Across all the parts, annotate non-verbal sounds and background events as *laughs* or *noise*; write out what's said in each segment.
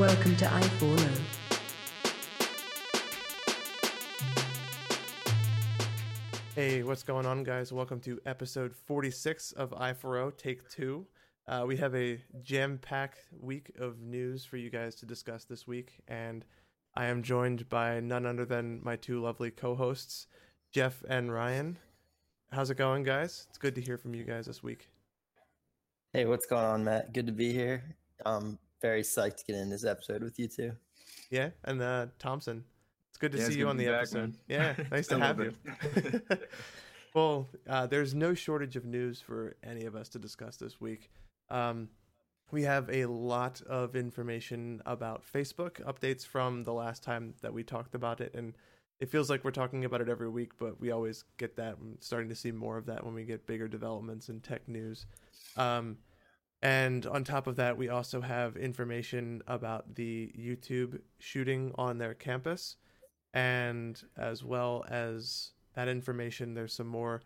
Welcome to i4O. Hey, what's going on, guys? Welcome to episode 46 of i4O Take Two. Uh, we have a jam packed week of news for you guys to discuss this week, and I am joined by none other than my two lovely co hosts, Jeff and Ryan. How's it going, guys? It's good to hear from you guys this week. Hey, what's going on, Matt? Good to be here. I'm very psyched to get in this episode with you too. Yeah, and uh, Thompson, it's good to Yeah, see you on the be back, episode. Yeah, *laughs* nice to have you. *laughs* well, uh, there's no shortage of news for any of us to discuss this week. Um, we have a lot of information about Facebook updates from the last time that we talked about it, and it feels like we're talking about it every week, but we always get that. I'm starting to see more of that when we get bigger developments in tech news. Um, and on top of that, we also have information about the YouTube shooting on their campus. And as well as that information, there's some more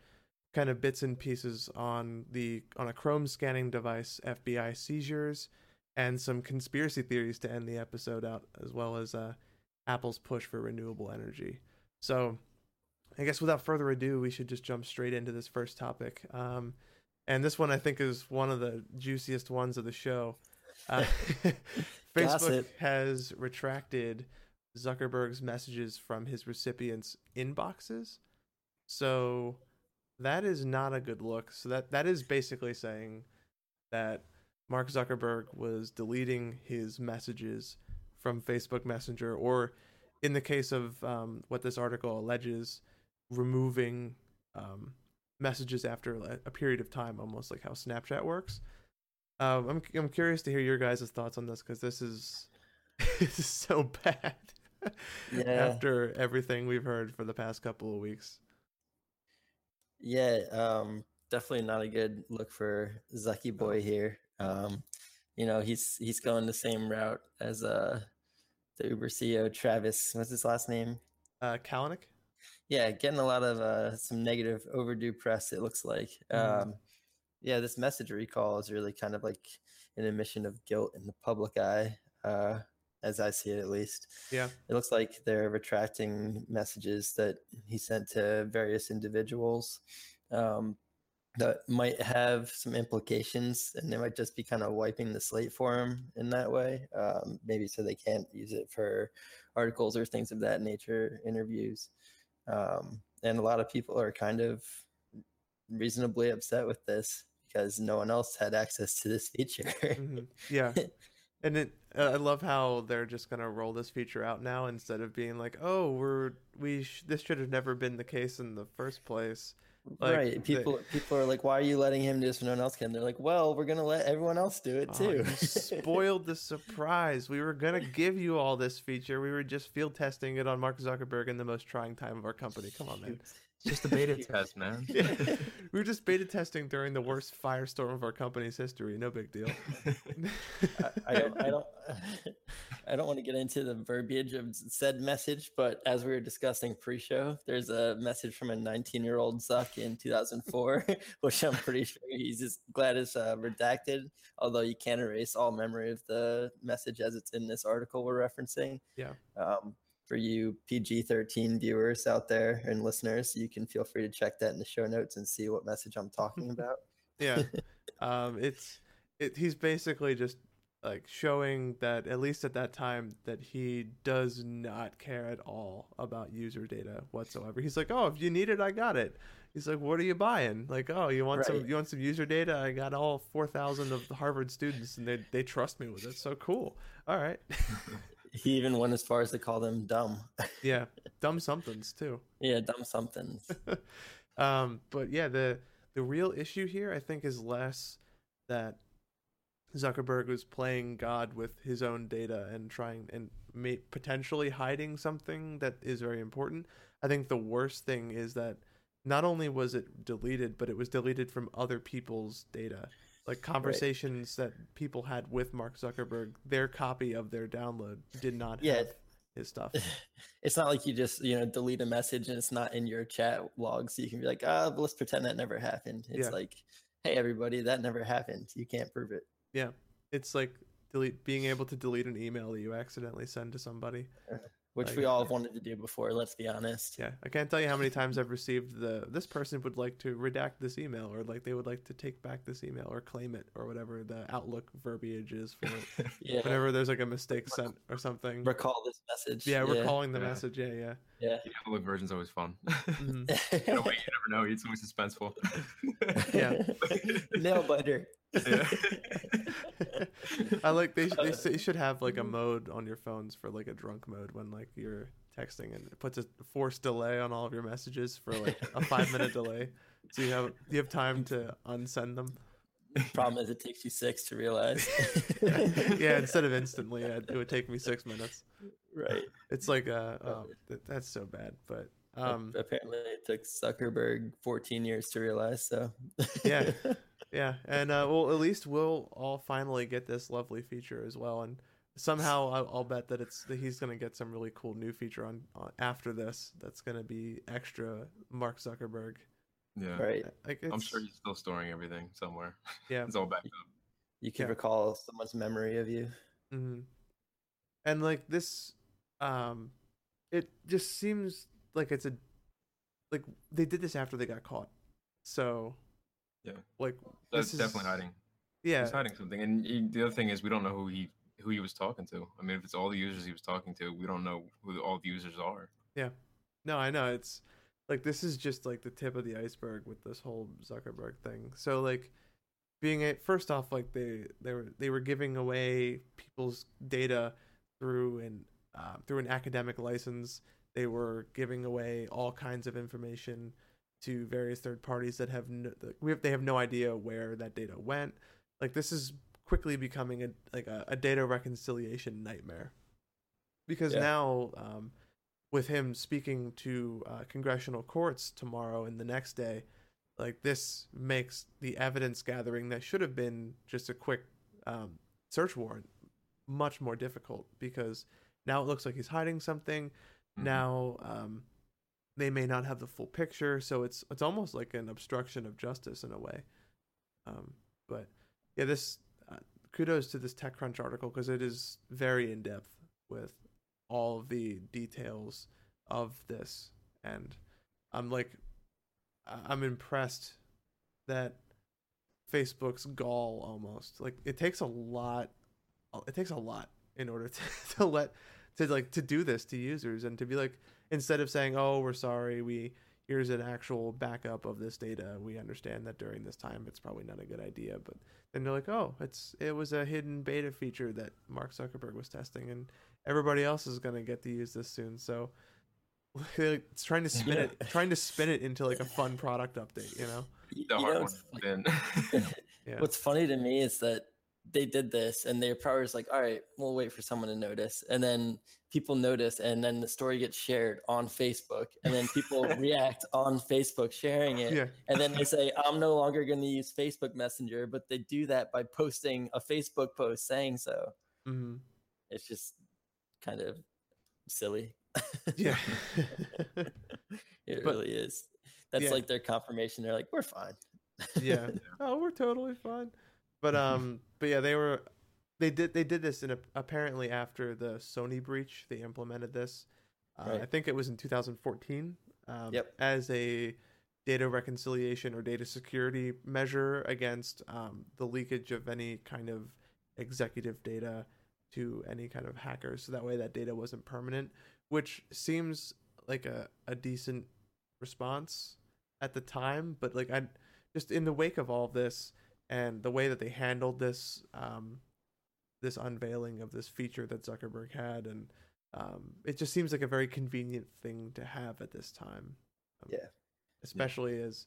kind of bits and pieces on the on a Chrome scanning device, FBI seizures, and some conspiracy theories to end the episode out, as well as uh, Apple's push for renewable energy. So, I guess without further ado, we should just jump straight into this first topic. Um, and this one I think is one of the juiciest ones of the show. Uh, *laughs* *laughs* Facebook has retracted Zuckerberg's messages from his recipients' inboxes. So that is not a good look. So that that is basically saying that Mark Zuckerberg was deleting his messages from Facebook Messenger, or in the case of um, what this article alleges, removing um, messages after a period of time, almost like how Snapchat works. Um, I'm I'm curious to hear your guys' thoughts on this because this is *laughs* this is so bad. *laughs* Yeah. After everything we've heard for the past couple of weeks. Yeah, um, definitely not a good look for Zucky boy here. Um, you know, he's he's going the same route as uh the Uber CEO Travis. What's his last name? Uh, Kalanick. Yeah, getting a lot of uh, some negative overdue press. It looks like. Mhm. Um, yeah, this message recall is really kind of like an admission of guilt in the public eye, uh, as I see it at least. Yeah. It looks like they're retracting messages that he sent to various individuals um, that might have some implications, and they might just be kind of wiping the slate for him in that way. Um, maybe so they can't use it for articles or things of that nature, interviews. Um, and a lot of people are kind of reasonably upset with this because no one else had access to this feature. Mhm. Yeah. *laughs* And it, uh, I love how they're just gonna roll this feature out now instead of being like, "Oh, we're we sh- this should have never been the case in the first place." Like, right. the- People people are like, why are you letting him do this when no one else can? They're like, well, we're gonna let everyone else do it Oh, too. you *laughs* spoiled the surprise. We were gonna give you all this feature. We were just field testing it on Mark Zuckerberg in the most trying time of our company. Come on, man. It's just a *laughs* beta test, man. *laughs* we were just beta testing during the worst firestorm of our company's history. No big deal. *laughs* I, I don't I don't I don't want to get into the verbiage of said message, but as we were discussing pre-show, there's a message from a 19-year-old Zuck in 2004, which I'm pretty sure he's just glad is uh, redacted. Although you can't erase all memory of the message as it's in this article we're referencing. Yeah. Um, for you PG-13 viewers out there and listeners, you can feel free to check that in the show notes and see what message I'm talking *laughs* about. yeah. *laughs* Um it's it he's basically just like showing that at least at that time that he does not care at all about user data whatsoever. He's like oh if you need it i got it. He's like what are you buying? Like oh you want some you want some user data? I got all 4000 of the harvard students and they, they trust me with it. So cool. All right *laughs* He even went as far as to call them dumb. *laughs* yeah dumb somethings too yeah, dumb somethings. *laughs* um but yeah the the real issue here i think is less that zuckerberg was playing god with his own data and trying and may, potentially hiding something that is very important i think the worst thing is that not only was it deleted but it was deleted from other people's data like conversations that people had with mark zuckerberg their copy of their download did not Yeah. have his stuff *laughs* it's not like you just you know delete a message and it's not in your chat log, so you can be like, ah, but let's pretend that never happened. It's Yeah. like, hey, everybody, that never happened. You can't prove it. Yeah, it's like delete being able to delete an email that you accidentally send to somebody. *laughs* which Like- we all have wanted to do before. Let's be honest. Yeah, I can't tell you how many times I've received the this person would like to redact this email or like they would like to take back this email or claim it or whatever the Outlook verbiage is for. *laughs* Yeah. whenever there's like a mistake sent or something. Recall this message. Yeah, we're calling the Yeah. message. Yeah, yeah. Yeah. The Outlook version's always fun. Mhm. In a way, you never know. It's always suspenseful. Yeah. *laughs* Nail biter. Yeah. I like they they, they should have like a mode on your phones for like a drunk mode when like you're texting and it puts a forced delay on all of your messages for like a five minute *laughs* delay, so you have you have time to unsend them. Problem is, it takes you six to realize. *laughs* yeah, instead of instantly, it it would take me six minutes. Right. *laughs* It's like uh, oh, th- that's so bad, but um, Apparently, it took Zuckerberg 14 years to realize. So. Yeah. *laughs* Yeah, and uh, well, at least we'll all finally get this lovely feature as well, and somehow I'll, I'll bet that it's that he's gonna get some really cool new feature on, on after this. That's gonna be extra Mark Zuckerberg. yeah. Right. Like I'm sure he's still storing everything somewhere. Yeah. *laughs* It's all backed up. You can Yeah. recall someone's memory of you. Mm-hmm. And like this, um, it just seems like it's a like they did this after they got caught, so Yeah. like That's definitely is- hiding. Yeah, He's hiding something. And he, the other thing is, we don't know who he who he was talking to. I mean, if it's all the users he was talking to, we don't know who all the users are. Yeah, no, I know it's like this is just like the tip of the iceberg with this whole Zuckerberg thing. So like being a first off like they they were they were giving away people's data through an uh, through an academic license. They were giving away all kinds of information to various third parties that have no, we have, they have no idea where that data went. Like this is quickly becoming a like a, a data reconciliation nightmare because Yeah. now um, with him speaking to uh, congressional courts tomorrow and the next day, like this makes the evidence gathering that should have been just a quick um, search warrant much more difficult because now it looks like he's hiding something. Mhm. Now um, they may not have the full picture, so it's it's almost like an obstruction of justice in a way. Um, but yeah, this uh, kudos to this TechCrunch article because it is very in depth with all of the details of this, and I'm like, I'm impressed that Facebook's gall almost like it takes a lot, it takes a lot in order *laughs* to, to let to like to do this to users and to be like instead of saying oh we're sorry we here's an actual backup of this data we understand that during this time it's probably not a good idea but then they're like oh it's it was a hidden beta feature that mark zuckerberg was testing and everybody else is going to get to use this soon so *laughs* it's trying to spin it *laughs* trying to spin it into like a fun product update you know? The you hard know, one it's *laughs* yeah. What's funny to me is that they did this and they're probably just like, all right, we'll wait for someone to notice. And then people notice and then the story gets shared on Facebook and then people *laughs* react on Facebook sharing it. yeah And then they say, I'm no longer going to use Facebook Messenger, but they do that by posting a Facebook post saying so. hmm It's just kind of silly. yeah *laughs* It But- really is. That's yeah. like their confirmation. They're like, we're fine. yeah. *laughs* Oh, we're totally fine. But um, but yeah, they were, they did they did this in a, apparently after the Sony breach. They implemented this. Uh, I think it was in 2014. Um, Yep. As a data reconciliation or data security measure against um, the leakage of any kind of executive data to any kind of hackers, so that way that data wasn't permanent, which seems like a, a decent response at the time. But like I, just in the wake of all this and the way that they handled this um this unveiling of this feature that Zuckerberg had and um it just seems like a very convenient thing to have at this time. Um, Yeah. especially as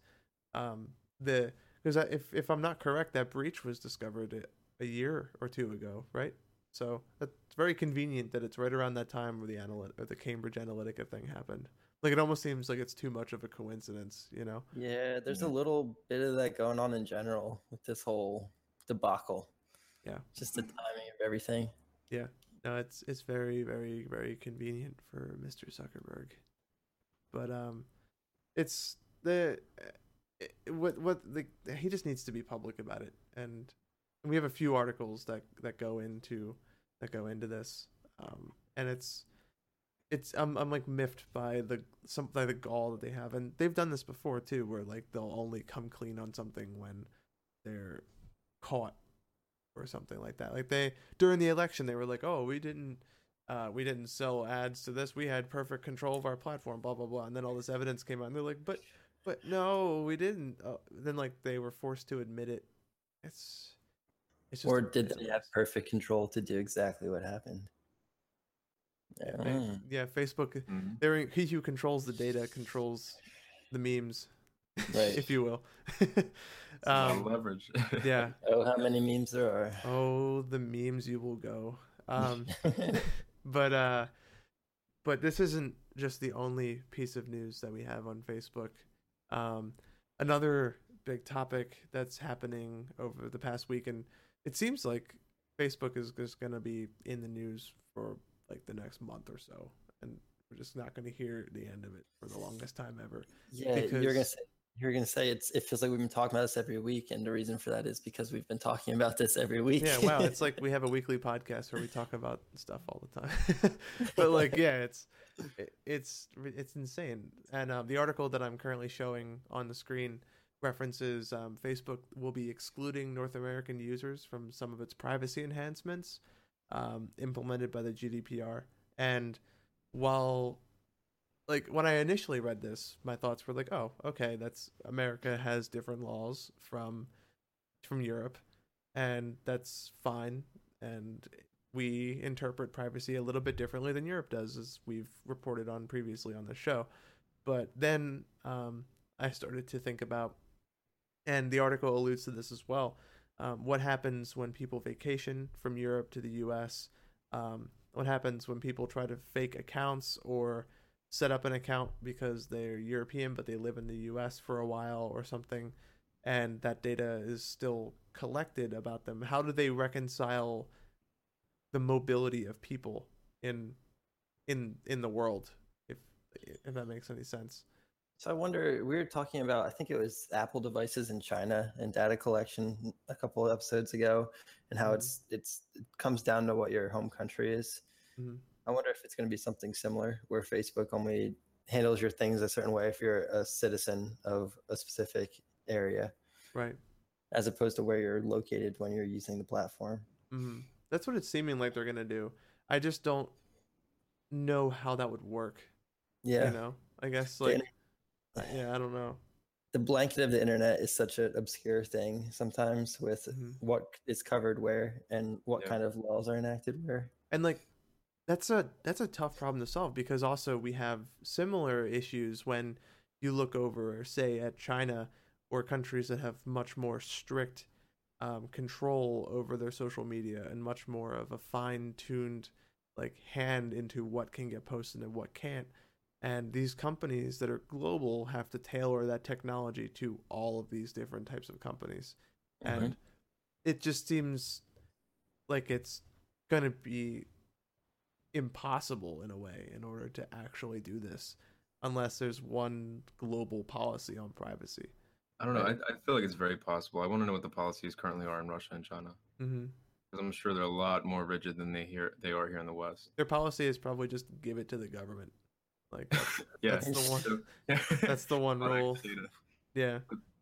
um the because if if I'm not correct that breach was discovered a, a year or two ago right? So it's very convenient that it's right around that time where the analyt or the Cambridge Analytica thing happened like it almost seems like it's too much of a coincidence you know Yeah, there's Yeah. a little bit of that going on in general with this whole debacle. Yeah. Just the timing of everything. Yeah. No, it's it's very very very convenient for Mr. Zuckerberg, but um, it's the eh, what what the he just needs to be public about it, and we have a few articles that that go into that go into this, um, and it's it's I'm I'm like miffed by the some by the gall that they have, and they've done this before too, where like they'll only come clean on something when they're caught or something like that. Like they during the election, they were like, "Oh, we didn't." Uh, we didn't sell ads to this. We had perfect control of our platform. Blah blah blah. And then all this evidence came out, and they're like, "But, but no, we didn't." Uh, then like they were forced to admit it. It's, it's just or did they have perfect control to do exactly what happened? Yeah, Yeah. Fa- Mm. yeah, Facebook. Mhm. They're he who controls the data controls the memes, Right. if you will. *laughs* It's a lot of um, leverage. yeah. *laughs* Oh, how many memes there are? Oh, the memes you will go. Um, *laughs* but uh, but this isn't just the only piece of news that we have on Facebook. Um, another big topic that's happening over the past week, and it seems like Facebook is just going to be in the news for like the next month or so, and we're just not going to hear the end of it for the longest time ever. yeah, you're gonna say you're gonna say it's. It feels like we've been talking about this every week, and the reason for that is because we've been talking about this every week. Yeah, wow, it's like *laughs* we have a weekly podcast where we talk about stuff all the time. *laughs* but like, yeah, it's it's it's insane. And um, the article that I'm currently showing on the screen references um, Facebook will be excluding North American users from some of its privacy enhancements um, implemented by the GDPR. And while like when I initially read this, my thoughts were like, "Oh, okay, that's America has different laws from from Europe, and that's fine." And we interpret privacy a little bit differently than Europe does, as we've reported on previously on the show. But then um, I started to think about, and the article alludes to this as well. Um, what happens when people vacation from Europe to the U.S.? Um, what happens when people try to fake accounts or set up an account because they're European but they live in the US for a while or something and that data is still collected about them how do they reconcile the mobility of people in in in the world if if that makes any sense So I wonder, we were talking about, I think it was Apple devices in China and data collection a couple of episodes ago, and how Mhm. it's it's it comes down to what your home country is. Mhm. I wonder if it's going to be something similar, where Facebook only handles your things a certain way if you're a citizen of a specific area, right as opposed to where you're located when you're using the platform. hmm that's what it's seeming like they're gonna do i just don't know how that would work Yeah, you know i guess like yeah i don't know the blanket of the internet is such an obscure thing sometimes with Mhm. what is covered where and what Yeah. kind of laws are enacted where. and like that's a that's a tough problem to solve because also we have similar issues when you look over say at china or countries that have much more strict um, control over their social media and much more of a fine-tuned like hand into what can get posted and what can't and these companies that are global have to tailor that technology to all of these different types of companies and it just seems like it's gonna be impossible in a way in order to actually do this unless there's one global policy on privacy I don't know. I, I feel like it's very possible. I want to know what the policies currently are in Russia and China mm-hmm. because I'm sure they're a lot more rigid than they here they are here in the West. their policy is probably just give it to the government like *laughs* yeah, that's the one so- *laughs* that's the one rule yeah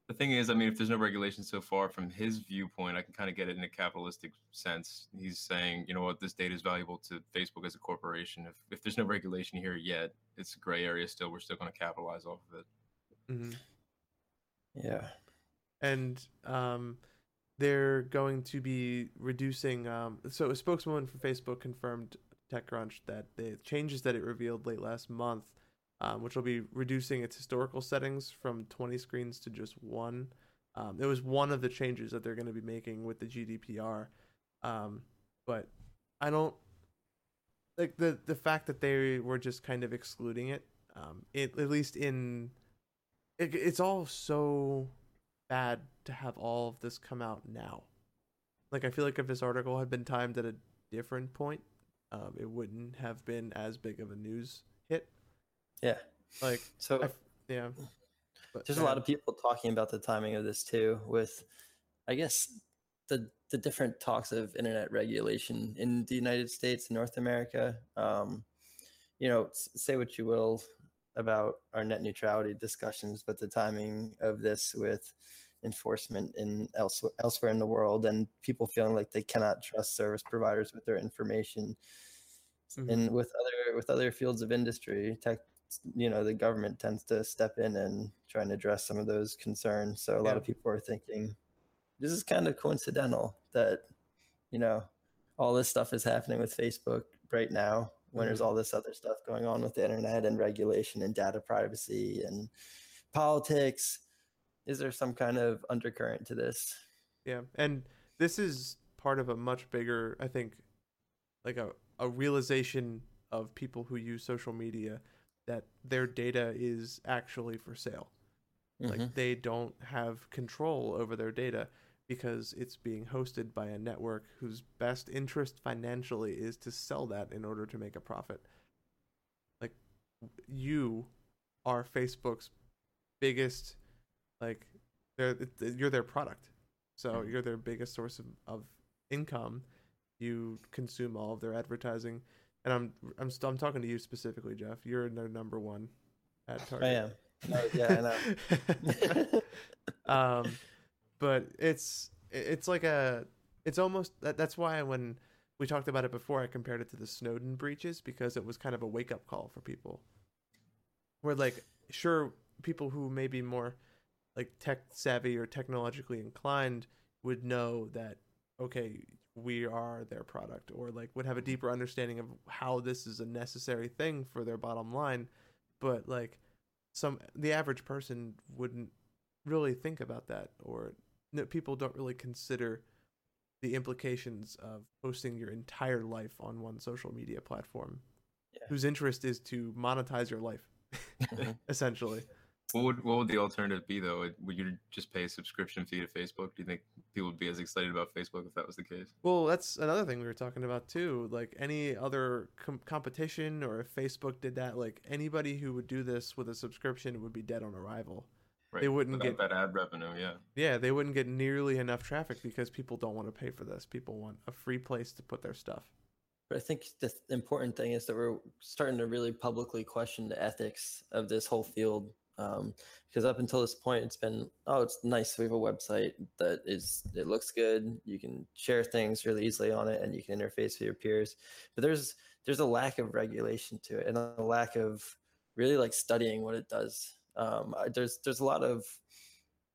The thing is, I mean, if there's no regulation so far, from his viewpoint, I can kind of get it in a capitalistic sense. He's saying, you know what, this data is valuable to Facebook as a corporation. If if there's no regulation here yet, it's a gray area still. We're still going to capitalize off of it. hmm Yeah. and um, they're going to be reducing. Um, so a spokeswoman for Facebook confirmed to TechCrunch that the changes that it revealed late last month, um, which will be reducing its historical settings from 20 screens to just one. Um, it was one of the changes that they're going to be making with the GDPR, um, but I don't like the the fact that they were just kind of excluding it. Um, it at least in it, it's all so bad to have all of this come out now. Like I feel like if this article had been timed at a different point, um, it wouldn't have been as big of a news hit. Yeah. Like So I yeah, but there's a lot of people talking about the timing of this too with I guess the the different talks of internet regulation in the United States, and North America. Um, you know, say what you will about our net neutrality discussions, but the timing of this with enforcement in elsewhere, elsewhere in the world and people feeling like they cannot trust service providers with their information mm-hmm. and with other with other fields of industry tech you know the government tends to step in and try and address some of those concerns so a yeah. lot of people are thinking this is kind of coincidental that you know all this stuff is happening with facebook right now when mm-hmm. there's all this other stuff going on with the internet and regulation and data privacy and politics is there some kind of undercurrent to this? Yeah and this is part of a much bigger i think like a, a realization of people who use social media that their data is actually for sale. Mm-hmm. like they don't have control over their data because it's being hosted by a network whose best interest financially is to sell that in order to make a profit. Like you are facebook's biggest like they're you're their product. So mm-hmm. you're their biggest source of, of income. You consume all of their advertising. And i'm i'm still i'm talking to you specifically jeff. You're their number one at target. i am. No, yeah i know. *laughs* Um but it's it's like a it's almost that, that's why when we talked about it before i compared it to the snowden breaches because it was kind of a wake-up call for people. Where like sure people who may be more like tech savvy or technologically inclined would know that okay we are their product or like would have a deeper understanding of how this is a necessary thing for their bottom line but like some the average person wouldn't really think about that or no, people don't really consider the implications of posting your entire life on one social media platform yeah. whose interest is to monetize your life *laughs* essentially what would what would the alternative be though? Would you just pay a subscription fee to Facebook? Do you think people would be as excited about Facebook if that was the case? Well, that's another thing we were talking about too. Like any other com- competition, or if Facebook did that, like anybody who would do this with a subscription would be dead on arrival. Right. They wouldn't Without get that ad revenue. Yeah. Yeah, they wouldn't get nearly enough traffic because people don't want to pay for this. People want a free place to put their stuff. But I think the important thing is that we're starting to really publicly question the ethics of this whole field um, because up until this point it's been oh it's nice we have a website that is it looks good. You can share things really easily on it and you can interface with your peers. But there's there's a lack of regulation to it and a lack of really like studying what it does. Um, there's there's a lot of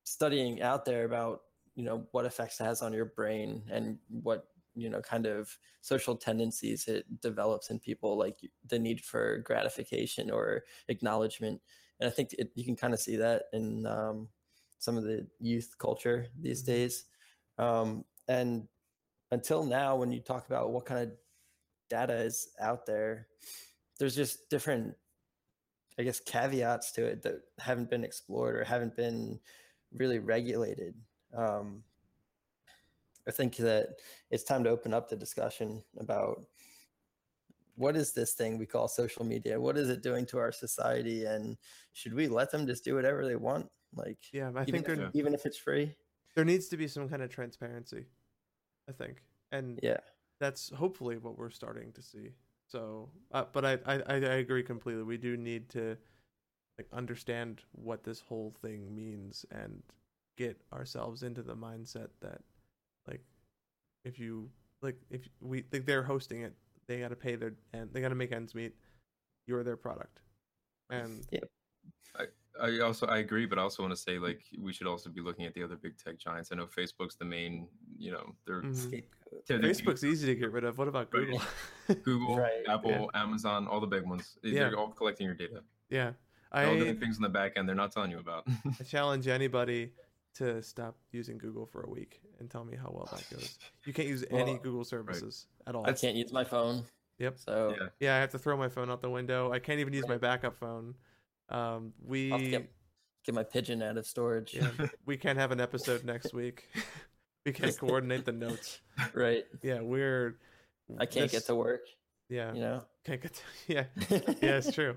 studying out there about you know what effects it has on your brain and what you know kind of social tendencies it develops in people like the need for gratification or acknowledgement and I think it, you can kind of see that in um, some of the youth culture these mm-hmm. days. Um, and until now, when you talk about what kind of data is out there, there's just different, I guess, caveats to it that haven't been explored or haven't been really regulated. Um, I think that it's time to open up the discussion about what is this thing we call social media? What is it doing to our society? And should we let them just do whatever they want? Like, yeah, I think if, even if it's free, there needs to be some kind of transparency. I think, and yeah, that's hopefully what we're starting to see. So, uh, but I, I I agree completely. We do need to like understand what this whole thing means and get ourselves into the mindset that like if you like if we like they're hosting it they got to pay their and they got to make ends meet. You're their product, and yeah. I, I also I agree, but I also want to say like we should also be looking at the other big tech giants. I know Facebook's the main, you know, they're mm-hmm. Facebook's easy to get rid of. What about Google? *laughs* Google, right. Apple, yeah. Amazon, all the big ones. Yeah. They're all collecting your data. Yeah, I all doing things in the back end they're not telling you about. *laughs* I challenge anybody to stop using Google for a week and tell me how well that *laughs* goes. You can't use well, any Google services right. at all. I can't use my phone. Yep. So yeah. yeah. I have to throw my phone out the window. I can't even use my backup phone. Um, we get, get, my pigeon out of storage. Yeah, *laughs* we can't have an episode next week. *laughs* we can't coordinate the notes. Right. Yeah, we're. I can't this, get to work. Yeah. You know. Can't get. To, yeah. yeah, it's true.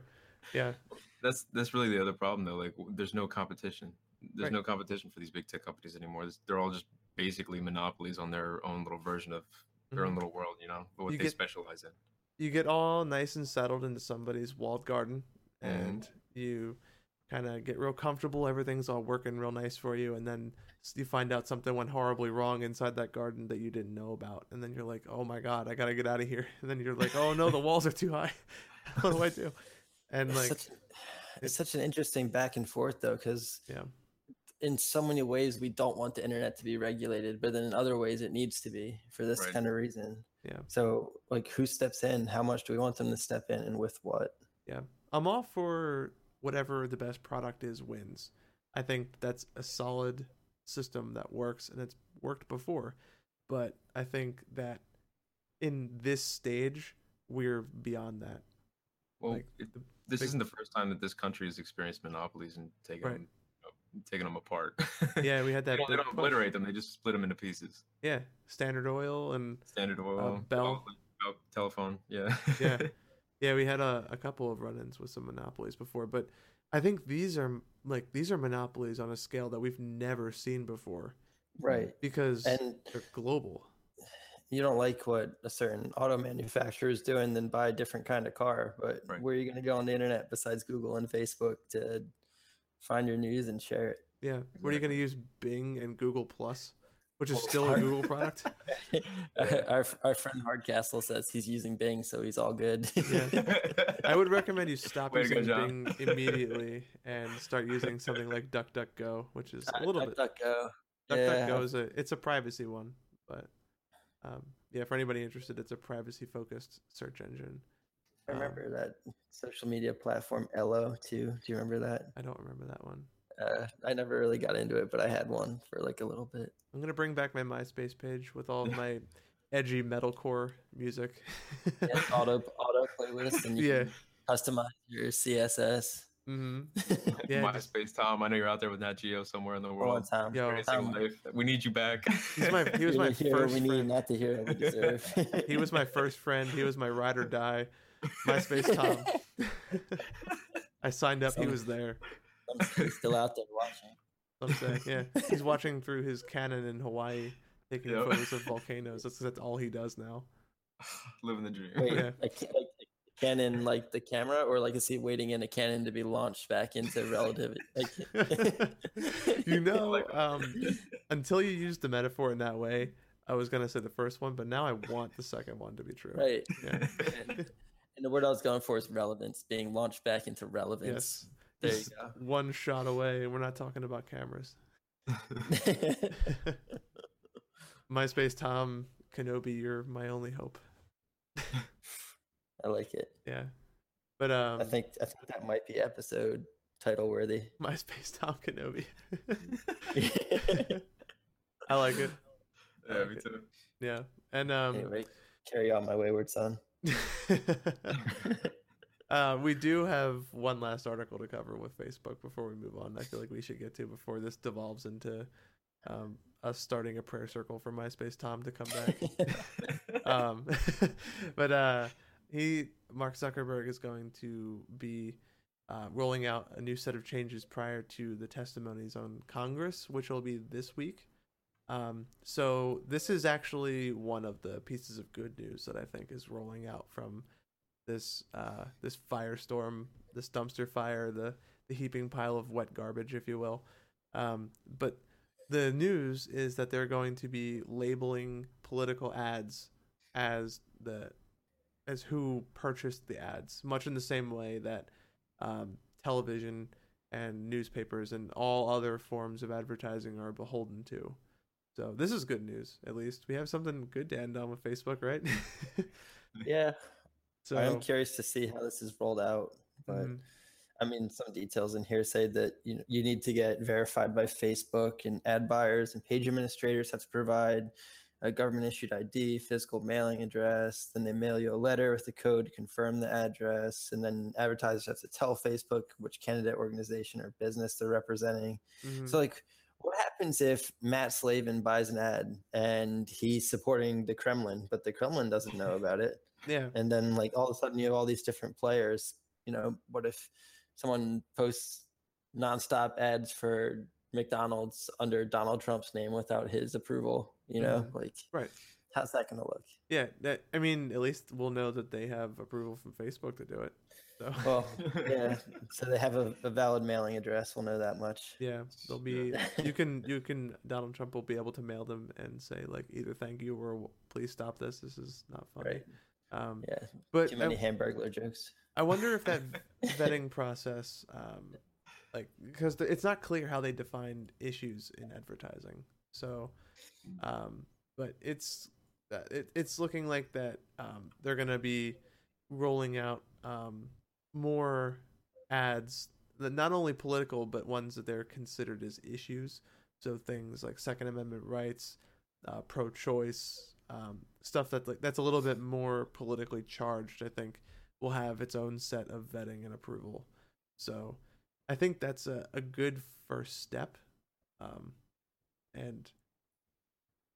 Yeah. That's that's really the other problem though. Like, there's no competition there's right. no competition for these big tech companies anymore. They're all just basically monopolies on their own little version of their Mhm. own little world, you know, what You they get- specialize in. you get all nice and settled into somebody's walled garden and you kind of get real comfortable everything's all working real nice for you and then you find out something went horribly wrong inside that garden that you didn't know about and then you're like oh my god i gotta get out of here *laughs* and then you're like oh no the walls are too high *laughs* what do i do and It's like such, it's such an interesting back and forth though, because Yeah. In so many ways we don't want the internet to be regulated, but then in other ways it needs to be for this Right. kind of reason. Yeah. So like, who steps in? How much do we want them to step in, and with what? Yeah. I'm all for whatever the best product is wins i think that's a solid system that works and it's worked before but i think that in this stage we're beyond that Well, Like, it, this big- isn't the first time that this country has experienced monopolies and taken Right. Them, you know, taking them apart. *laughs* yeah we had they that don't, they don't obliterate them; they just split them into pieces. yeah standard oil and Standard oil, Uh, Bell. Bell telephone, yeah, Yeah. *laughs* yeah we had a, a couple of run-ins with some monopolies before but i think these are like these are monopolies on a scale that we've never seen before Right. because And they're global you don't like what a certain auto manufacturer is doing, then buy a different kind of car. But Right. where are you going to go on the internet besides Google and Facebook to find your news and share it? yeah what are you going to use bing and google plus which is still a google *laughs* product *laughs* our, our friend Hardcastle says he's using Bing, so he's all good. Yeah. I would recommend you stop Way to go, using Bing immediately and start using something like DuckDuckGo, which is a little bit. DuckDuckGo. DuckDuckGo yeah. is a it's a privacy one, but um, yeah, for anybody interested, it's a privacy focused search engine. I Um, remember that social media platform Ello too. Do you remember that? I don't remember that one. Uh, I never really got into it, but I had one for like a little bit. I'm gonna bring back my MySpace page with all of *laughs* my edgy metalcore music. Yeah, auto *laughs* auto playlist, and you Yeah. can customize your CSS. hmm *laughs* Yeah, just- MySpace Tom. I know you're out there with Nat Geo somewhere in the world. the time. Yo, Tom, life. We need you back. He's my- he was you're my the hero first we need, friend. not the hero we deserve. he was my first friend. He was my ride or die. MySpace *laughs* Tom. I signed up. He was there. He's still out there watching. I'm saying, yeah. He's *laughs* watching through his cannon in Hawaii, taking Yeah. photos of volcanoes. That's that's all he does now. *sighs* Living the dream. Wait, Yeah. like, like a Canon, like the camera, or like is he waiting in a cannon to be launched back into relativity? Like, *laughs* you know, um, until you used the metaphor in that way, I was gonna say the first one, but now I want the second one to be true. right. Yeah. And, and the word I was going for is relevance, being launched back into relevance. Yes. There you Just One shot away, and we're not talking about cameras. *laughs* *laughs* MySpace Tom Kenobi, you're my only hope. I like it. Yeah. But um I think I think that might be episode title worthy. MySpace Tom Kenobi. *laughs* I like it. I yeah, like me it. too. Yeah. And um anyway, carry on, my wayward son. Uh, *laughs* we do have one last article to cover with Facebook before we move on. I feel like we should get to before this devolves into um, us starting a prayer circle for MySpace Tom to come back. *laughs* um, *laughs* but uh, he, Mark Zuckerberg, is going to be uh, rolling out a new set of changes prior to the testimonies on Congress, which will be this week. Um, so this is actually one of the pieces of good news that I think is rolling out from this uh, this firestorm, this dumpster fire, the the heaping pile of wet garbage, if you will. Um, but the news is that they're going to be labeling political ads as the as who purchased the ads, much in the same way that um, television and newspapers and all other forms of advertising are beholden to. So this is good news. At least we have something good to end on with Facebook, right? *laughs* yeah, so I am curious to see how this is rolled out, but. mhm. I mean, some details in here say that you you need to get verified by Facebook, and ad buyers and page administrators have to provide a government issued ID, physical mailing address. Then they mail you a letter with the code to confirm the address, and then advertisers have to tell Facebook which candidate organization or business they're representing. Mhm. So, like, what happens if Matt Slavin buys an ad and he's supporting the Kremlin, but the Kremlin doesn't know about it? *laughs* yeah, and then like all of a sudden you have all these different players you know what if someone posts nonstop ads for McDonald's under Donald Trump's name without his approval. You know, Mhm. like Right. how's that going to look? Yeah, that I mean, at least we'll know that they have approval from Facebook to do it. So *laughs* Well, yeah. *laughs* so they have a, a valid mailing address. We'll know that much. yeah, they'll be. You can *laughs* you can Donald Trump will be able to mail them and say like either thank you or please stop this. This is not funny. Right. Um, Yeah. but Too I- many Hamburglar jokes. I wonder if that vetting process, um, like, because it's not clear how they defined issues in advertising. So, um, but it's uh, it, it's looking like that um, they're gonna be rolling out um, more ads, that not only political but ones that they're considered as issues. So things like Second Amendment rights, uh, pro-choice, um, stuff that like that's a little bit more politically charged. I think will have its own set of vetting and approval. So I think that's a, a good first step. Um, and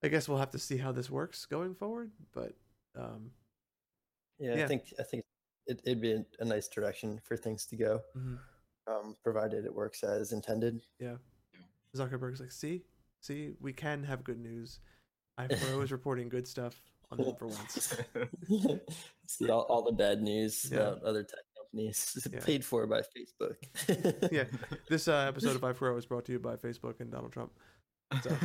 I guess we'll have to see how this works going forward. But um, Yeah, Yeah. I think I think it, it'd be a, nice direction for things to go, mhm. um, provided it works as intended. Yeah. Zuckerberg's like, see, see, we can have good news. iPro is *laughs* reporting good stuff on them for once. *laughs* See all, all the bad news Yeah. about other tech companies *laughs* Yeah. paid for by Facebook. Yeah. This uh, episode of iPro is brought to you by Facebook and Donald Trump. So,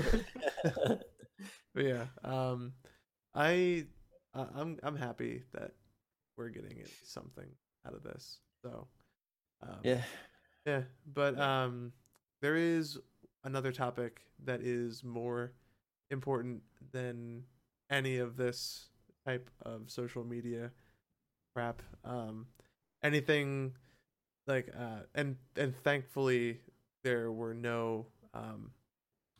but yeah, um, I, I I'm I'm happy that we're getting something out of this. So, um, yeah. yeah, but um, there is another topic that is more important than any of this type of social media crap. Um, anything like uh, and and thankfully there were no um,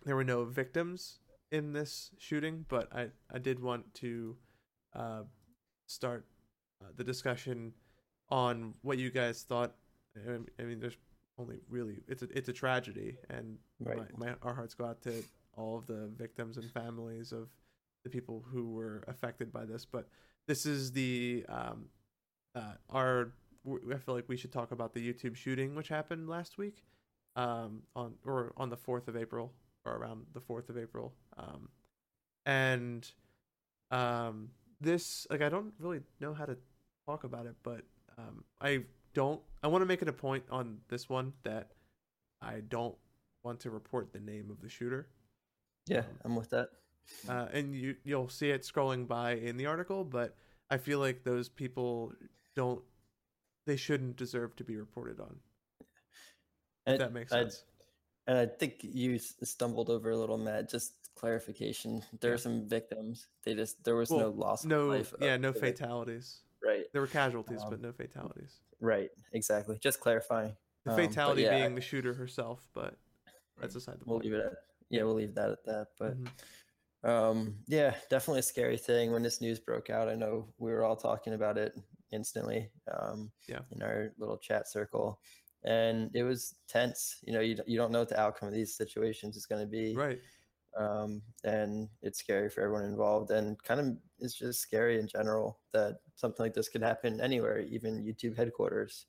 there were no victims in this shooting, but I I did want to uh, start the discussion on what you guys thought. I mean, there's only really it's a it's a tragedy, and Right. my, my our hearts go out to all of the victims and families of the people who were affected by this. But this is the um, uh, our I feel like we should talk about the YouTube shooting which happened last week, um, on or on the fourth of April or around the fourth of April, um, and um, this like I don't really know how to talk about it, but um, I don't. I want to make it a point on this one that I don't want to report the name of the shooter. Yeah, I'm with that. Uh, and you you'll see it scrolling by in the article, but I feel like those people don't. They shouldn't deserve to be reported on. If And that makes I- sense. And I think you stumbled over a little, Matt. Just clarification: there Yeah. are some victims. They just there was Well, no loss. no, of life. yeah, no fatalities. Right, There were casualties, Um, but no fatalities. right, exactly. Just clarifying. The um, fatality yeah, being the shooter herself, but that's aside the We'll point. leave it at yeah. We'll leave that at that. But Mhm. um, yeah, definitely a scary thing when this news broke out. I know we were all talking about it instantly. Um, Yeah. in our little chat circle, and it was tense. You know, you you don't know what the outcome of these situations is going to be. Right. Um, and it's scary for everyone involved and kind of it's just scary in general that something like this could happen anywhere even youtube headquarters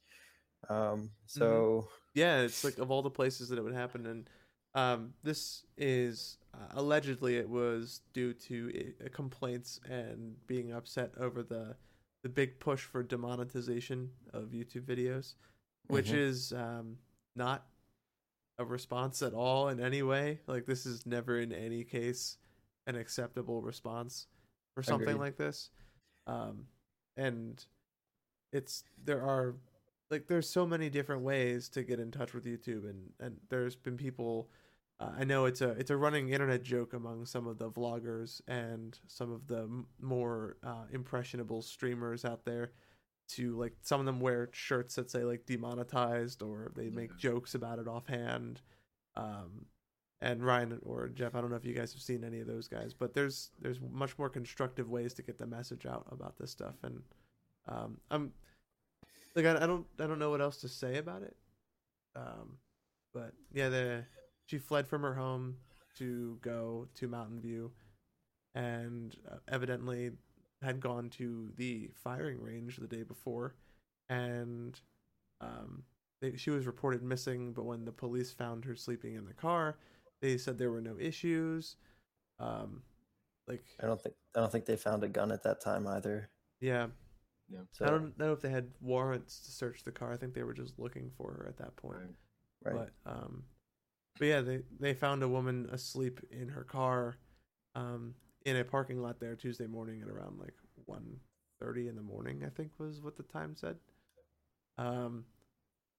um, so Yeah, it's like of all the places that it would happen, and um, this is uh, allegedly it was due to i- complaints and being upset over the the big push for demonetization of YouTube videos, which Mhm. is um, not a response at all in any way. Like this is never in any case an acceptable response for something Agreed. like this. Um, and it's there are like there's so many different ways to get in touch with YouTube and and there's been people uh, I know it's a it's a running internet joke among some of the vloggers and some of the m- more uh, impressionable streamers out there to like some of them wear shirts that say like demonetized or they make Yeah. jokes about it offhand. Um and Ryan or Jeff I don't know if you guys have seen any of those guys but there's there's much more constructive ways to get the message out about this stuff. And um I'm like I, I don't I don't know what else to say about it. Um but yeah the she fled from her home to go to Mountain View. And uh, evidently had gone to the firing range the day before and um they, she was reported missing, but when the police found her sleeping in the car, they said there were no issues. Um, like I don't think I don't think they found a gun at that time either. yeah, Yeah. So I don't know if they had warrants to search the car. I think they were just looking for her at that point. Right. right. But um, but yeah, they they found a woman asleep in her car, in a parking lot there Tuesday morning at around like 1.30 in the morning. I think was what the time said. Um,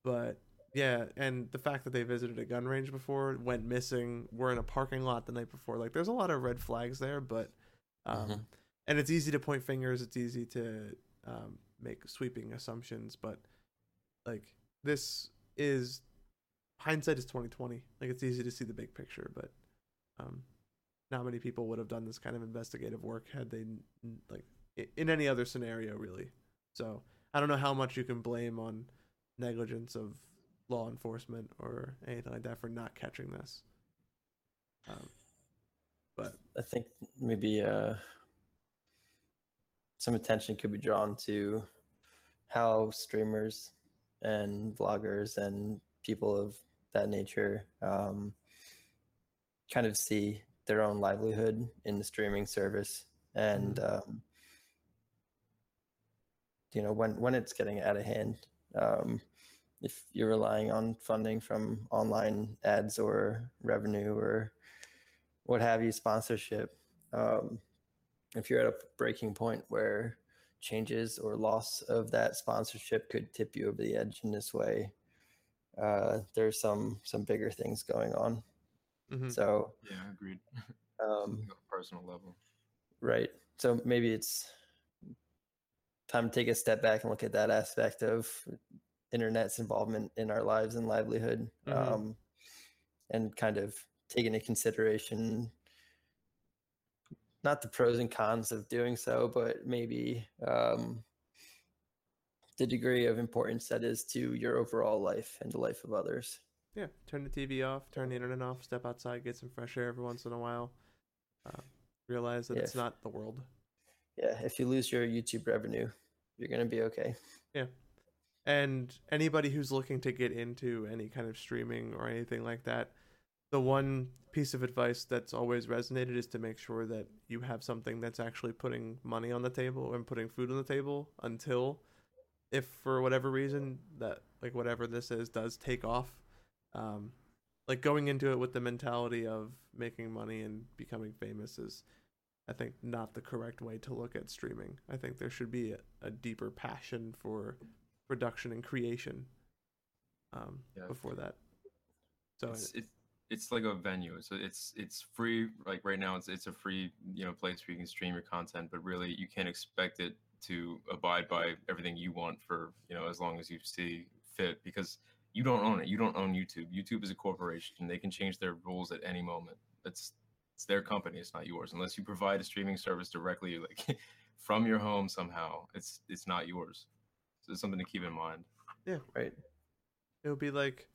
but yeah, and the fact that they visited a gun range before, went missing, were in a parking lot the night before, like there's a lot of red flags there. But um, Mhm. and it's easy to point fingers. It's easy to um, make sweeping assumptions, but like this is hindsight is 2020 like it's easy to see the big picture but um not many people would have done this kind of investigative work had they like in any other scenario really. So i don't know how much you can blame on negligence of law enforcement or anything like that for not catching this. Um but I think maybe uh, some attention could be drawn to how streamers and vloggers and people of that nature um, kind of see their own livelihood in the streaming service and um, you know when when it's getting out of hand um, if you're relying on funding from online ads or revenue or what have you, sponsorship. Um, if you're at a breaking point where changes or loss of that sponsorship could tip you over the edge in this way, uh, there's some some bigger things going on. Mhm. So, Yeah, agreed. *laughs* um, on a personal level. right. So maybe it's time to take a step back and look at that aspect of internet's involvement in our lives and livelihood, Mhm. um, and kind of take into consideration not the pros and cons of doing so, but maybe um, the degree of importance that is to your overall life and the life of others. Yeah turn the tv off turn the internet off step outside get some fresh air every once in a while uh, realize that Yeah, it's not the world. Yeah, if you lose your YouTube revenue, you're gonna be okay. Yeah, and anybody who's looking to get into any kind of streaming or anything like that, the one piece of advice that's always resonated is to make sure that you have something that's actually putting money on the table and putting food on the table until if for whatever reason that like whatever this is does take off um like going into it with the mentality of making money and becoming famous is I think not the correct way to look at streaming. I think there should be a, a deeper passion for production and creation um, Yeah. before that. So it's, it's it's like a venue. So it's it's free. Like right now, it's it's a free you know place where you can stream your content, but really you can't expect it to abide by everything you want for you know as long as you see fit because you don't own it. You don't own YouTube. YouTube is a corporation. They can change their rules at any moment. It's it's their company. It's not yours unless you provide a streaming service directly like *laughs* from your home somehow. It's it's not yours. So it's something to keep in mind. Yeah, right. it would be like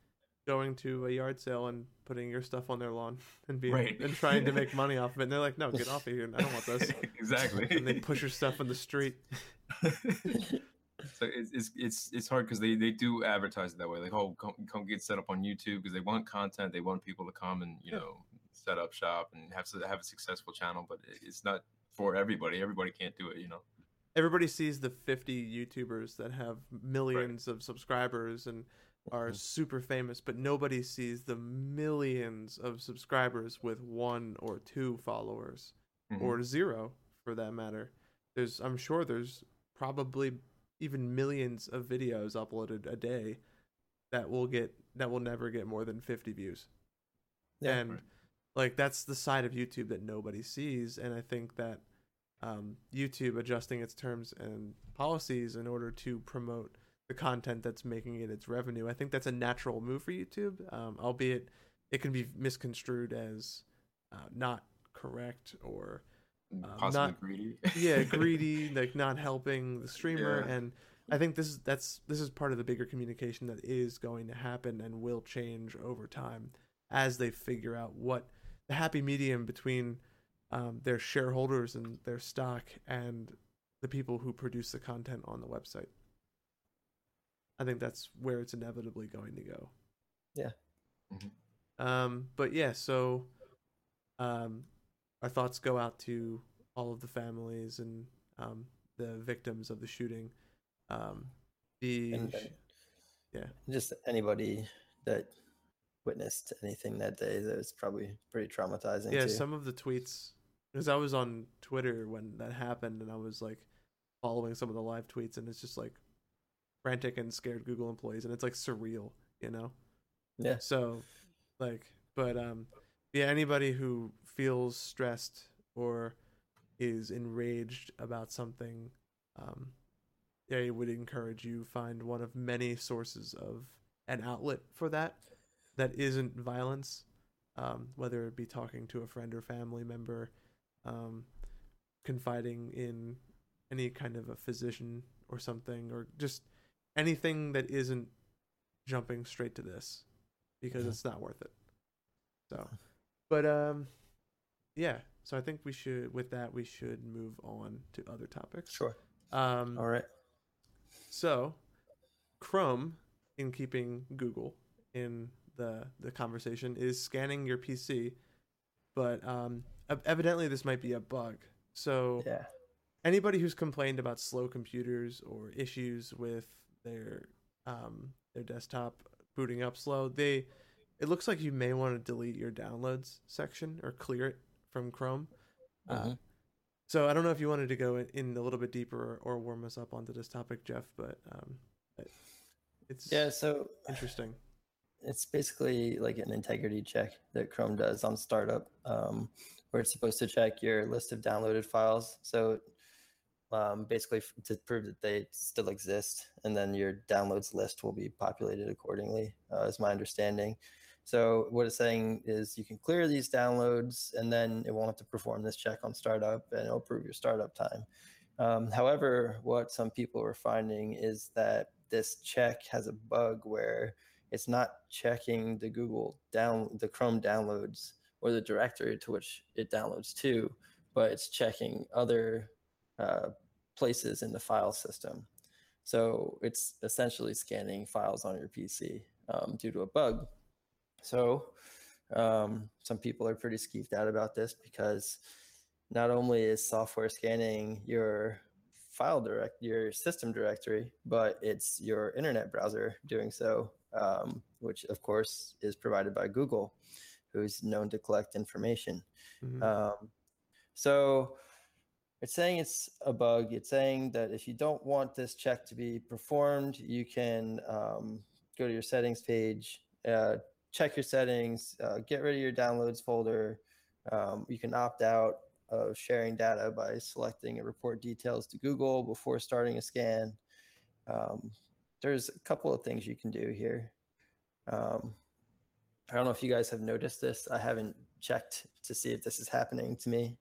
going to a yard sale and putting your stuff on their lawn *laughs* and being Right. and trying to make *laughs* money off of it. And they're like, "No, get off of here! I don't want this." exactly. and they push your stuff in the street. So it's it's it's, it's hard because they, they do advertise it that way. Like, oh, come, come get set up on YouTube because they want content. They want people to come and you Yeah. know set up shop and have to have a successful channel. But it's not for everybody. Everybody can't do it. You know. Everybody sees the 50 YouTubers that have millions of subscribers and are Mhm. super famous, but nobody sees the millions of subscribers with one or two followers. Mhm. or zero for that matter. There's I'm sure there's probably even millions of videos uploaded a day that will get that will never get more than 50 views. Yeah. and Right. like that's the side of YouTube that nobody sees and I think that um, YouTube adjusting its terms and policies in order to promote the content that's making it its revenue. I think that's a natural move for YouTube, um, albeit it can be misconstrued as uh, not correct or Possibly not- greedy. yeah *laughs* greedy like not helping the streamer Yeah. and i think this is that's this is part of the bigger communication that is going to happen and will change over time as they figure out what the happy medium between um, their shareholders and their stock and the people who produce the content on the website I think that's where it's inevitably going to go. Yeah. Mhm. Um, but yeah, so um, our thoughts go out to all of the families and um, the victims of the shooting. Um, the And- sh- Just anybody that witnessed anything that day that was probably pretty traumatizing. yeah, too. some of the tweets because I was on Twitter when that happened, and I was like following some of the live tweets, and it's just like frantic and scared Google employees, and it's like surreal, you know. yeah, So, like, but um, yeah, anybody who feels stressed or is enraged about something, um, yeah, I would encourage you find one of many sources of an outlet for that that isn't violence, um, whether it be talking to a friend or family member, um, confiding in any kind of a physician or something, or just anything that isn't jumping straight to this because Mhm. it's not worth it. So, but um, yeah. So I think we should, with that, we should move on to other topics. sure. Um, All right. so, Chrome, in keeping Google in the the conversation, is scanning your PC, but um, evidently this might be a bug. So, Yeah. anybody who's complained about slow computers or issues with their um, their desktop booting up slow, they it looks like you may want to delete your downloads section or clear it from Chrome. Uh, Mhm. so I don't know if you wanted to go in, in a little bit deeper or, or warm us up onto this topic, Jeff, but um, it- it's Yeah. So interesting. it's basically like an integrity check that Chrome does on startup, um, where it's supposed to check your list of downloaded files. So um, basically, to prove that they still exist, and then your downloads list will be populated accordingly, uh, is my understanding. So what it's saying is you can clear these downloads, and then it won't have to perform this check on startup, and it'll prove your startup time. Um, however, what some people are finding is that this check has a bug where it's not checking the Google down the Chrome downloads or the directory to which it downloads to, but it's checking other uh, places in the file system. So it's essentially scanning files on your PC um, due to a bug. So um, some people are pretty skeeved out about this because not only is software scanning your file direct your system directory, but it's your internet browser doing so, um, which of course is provided by Google, who's known to collect information. Mhm. Um, so it's saying it's a bug. It's saying that if you don't want this check to be performed, you can um, go to your settings page, uh, check your settings, uh, get rid of your downloads folder. Um, you can opt out of sharing data by selecting report details to Google before starting a scan. Um, there's a couple of things you can do here. Um, I don't know if you guys have noticed this. I haven't checked to see if this is happening to me,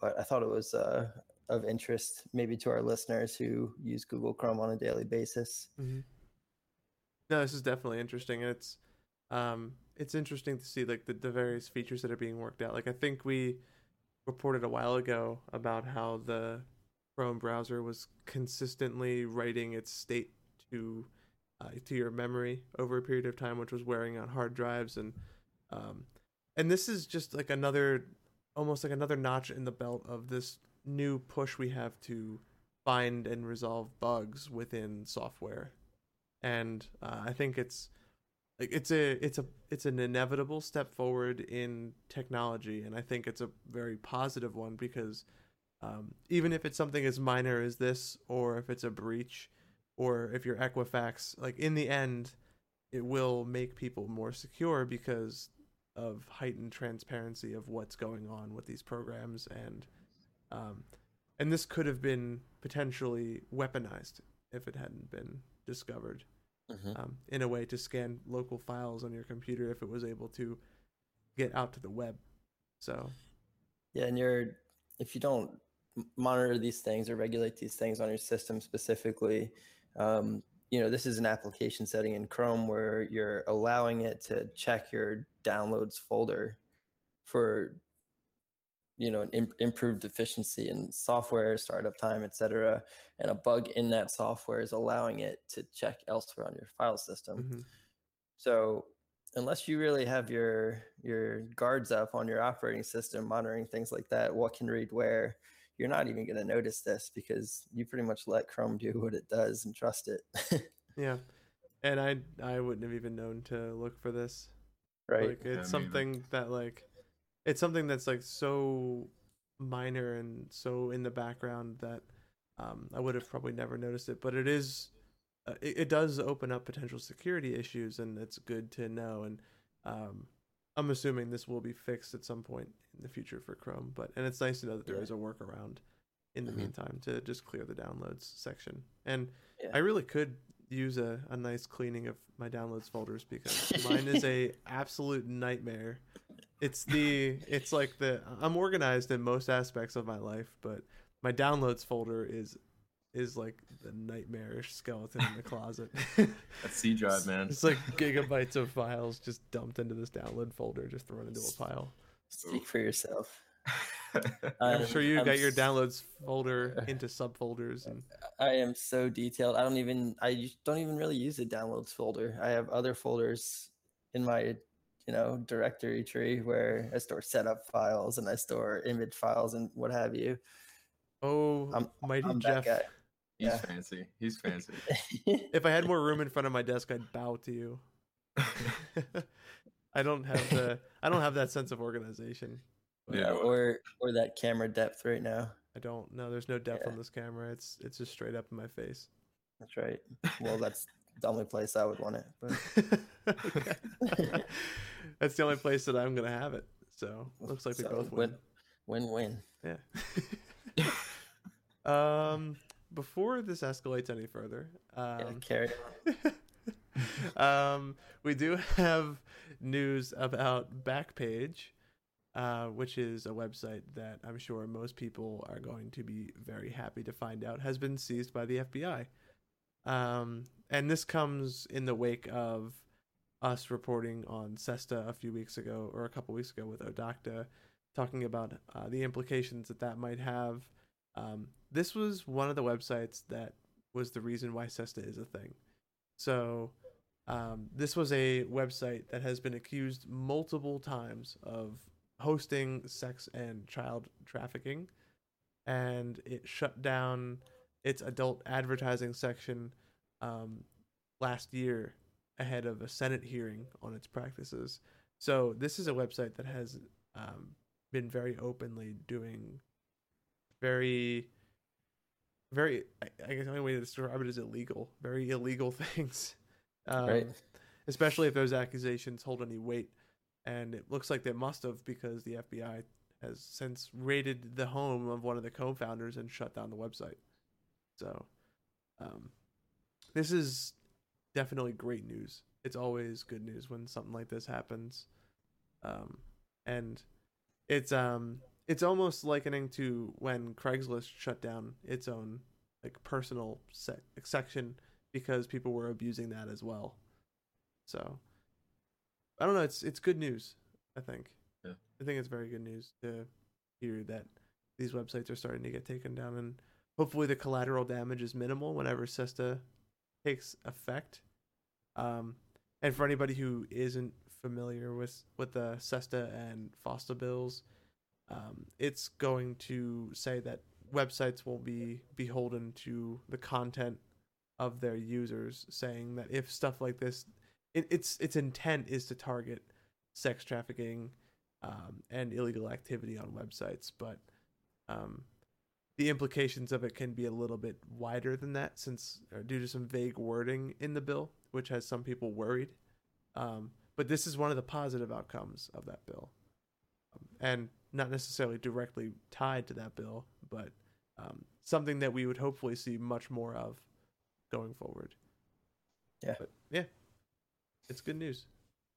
but I thought it was uh, of interest maybe to our listeners who use Google Chrome on a daily basis. Mhm. No, this is definitely interesting. It's um, it's interesting to see like the, the various features that are being worked out. Like I think we reported a while ago about how the Chrome browser was consistently writing its state to uh, to your memory over a period of time, which was wearing out hard drives and um, and this is just like another almost like another notch in the belt of this new push we have to find and resolve bugs within software and uh, I think it's like it's a it's a it's an inevitable step forward in technology, and I think it's a very positive one because um, even if it's something as minor as this, or if it's a breach, or if you're Equifax, like in the end, it will make people more secure because of heightened transparency of what's going on with these programs and um, and this could have been potentially weaponized if it hadn't been discovered um, in a way to scan local files on your computer if it was able to get out to the web. So Yeah, and you're if you don't monitor these things or regulate these things on your system specifically, um, you know this is an application setting in Chrome where you're allowing it to check your downloads folder for you know, Im- improved efficiency in software, startup time, etc. And a bug in that software is allowing it to check elsewhere on your file system. Mhm. So unless you really have your your guards up on your operating system, monitoring things like that, what can read where, you're not even going to notice this because you pretty much let Chrome do what it does and trust it. *laughs* Yeah, and I I wouldn't have even known to look for this. right. Like Yeah, me it's either. something that like it's something that's like so minor and so in the background that um, I would have probably never noticed it. But it is uh, it, it does open up potential security issues, and it's good to know. And um, I'm assuming this will be fixed at some point in the future for Chrome. But and it's nice to know that there Yeah. is a workaround in the Mhm. meantime to just clear the downloads section. And Yeah. I really could use a, a nice cleaning of my downloads folders because *laughs* mine is a absolute nightmare. It's the it's like the I'm organized in most aspects of my life, but my downloads folder is is like the nightmarish skeleton in the closet. *laughs* That C drive, man. it's like gigabytes of files just dumped into this download folder, just thrown into a pile. Speak for yourself. *laughs* I'm sure you um, I'm got your downloads folder into subfolders and I am so detailed. I don't even I don't even really use a downloads folder. I have other folders in my you know directory tree where I store setup files and I store image files and what have you. oh, I'm- mighty I'm Jeff. that He's Yeah. fancy. He's fancy. *laughs* If I had more room in front of my desk, I'd bow to you. *laughs* I don't have the I don't have that sense of organization. yeah, Yeah. or or that camera depth right now. I don't. No, there's no depth Yeah. on this camera. It's it's just straight up in my face. That's right. Well, that's the only place I would want it. But *laughs* That's the only place that I'm gonna have it. So looks like we So, both win. win-win. Yeah. *laughs* um, before this escalates any further, Yeah, um, carry *laughs* um, we do have news about Backpage, uh, which is a website that I'm sure most people are going to be very happy to find out has been seized by the FBI. Um, and this comes in the wake of us reporting on SESTA a few weeks ago, or a couple weeks ago with Odocta, talking about uh, the implications that that might have. Um, this was one of the websites that was the reason why SESTA is a thing. So, um, this was a website that has been accused multiple times of hosting sex and child trafficking, and it shut down its adult advertising section um, last year ahead of a Senate hearing on its practices. So, this is a website that has um, been very openly doing very very I, I guess the only way to describe it is illegal very illegal *laughs* things um, right. especially if those accusations hold any weight and it looks like they must have because the fbi has since raided the home of one of the co-founders and shut down the website so um, this is definitely great news it's always good news when something like this happens um, and it's um it's almost likening to when Craigslist shut down its own like personal sec- section because people were abusing that as well. So I don't know. It's it's good news. I think. Yeah. I think it's very good news to hear that these websites are starting to get taken down, and hopefully the collateral damage is minimal whenever Sesta takes effect. Um, and for anybody who isn't familiar with with the Sesta and FOSTA bills, um, it's going to say that websites will be beholden to the content of their users, saying that if stuff like this, it, its its intent is to target sex trafficking um, and illegal activity on websites, but um, the implications of it can be a little bit wider than that, since uh, due to some vague wording in the bill, which has some people worried. Um, but this is one of the positive outcomes of that bill, um, and not necessarily directly tied to that bill, but um, something that we would hopefully see much more of going forward. Yeah. But yeah, it's good news.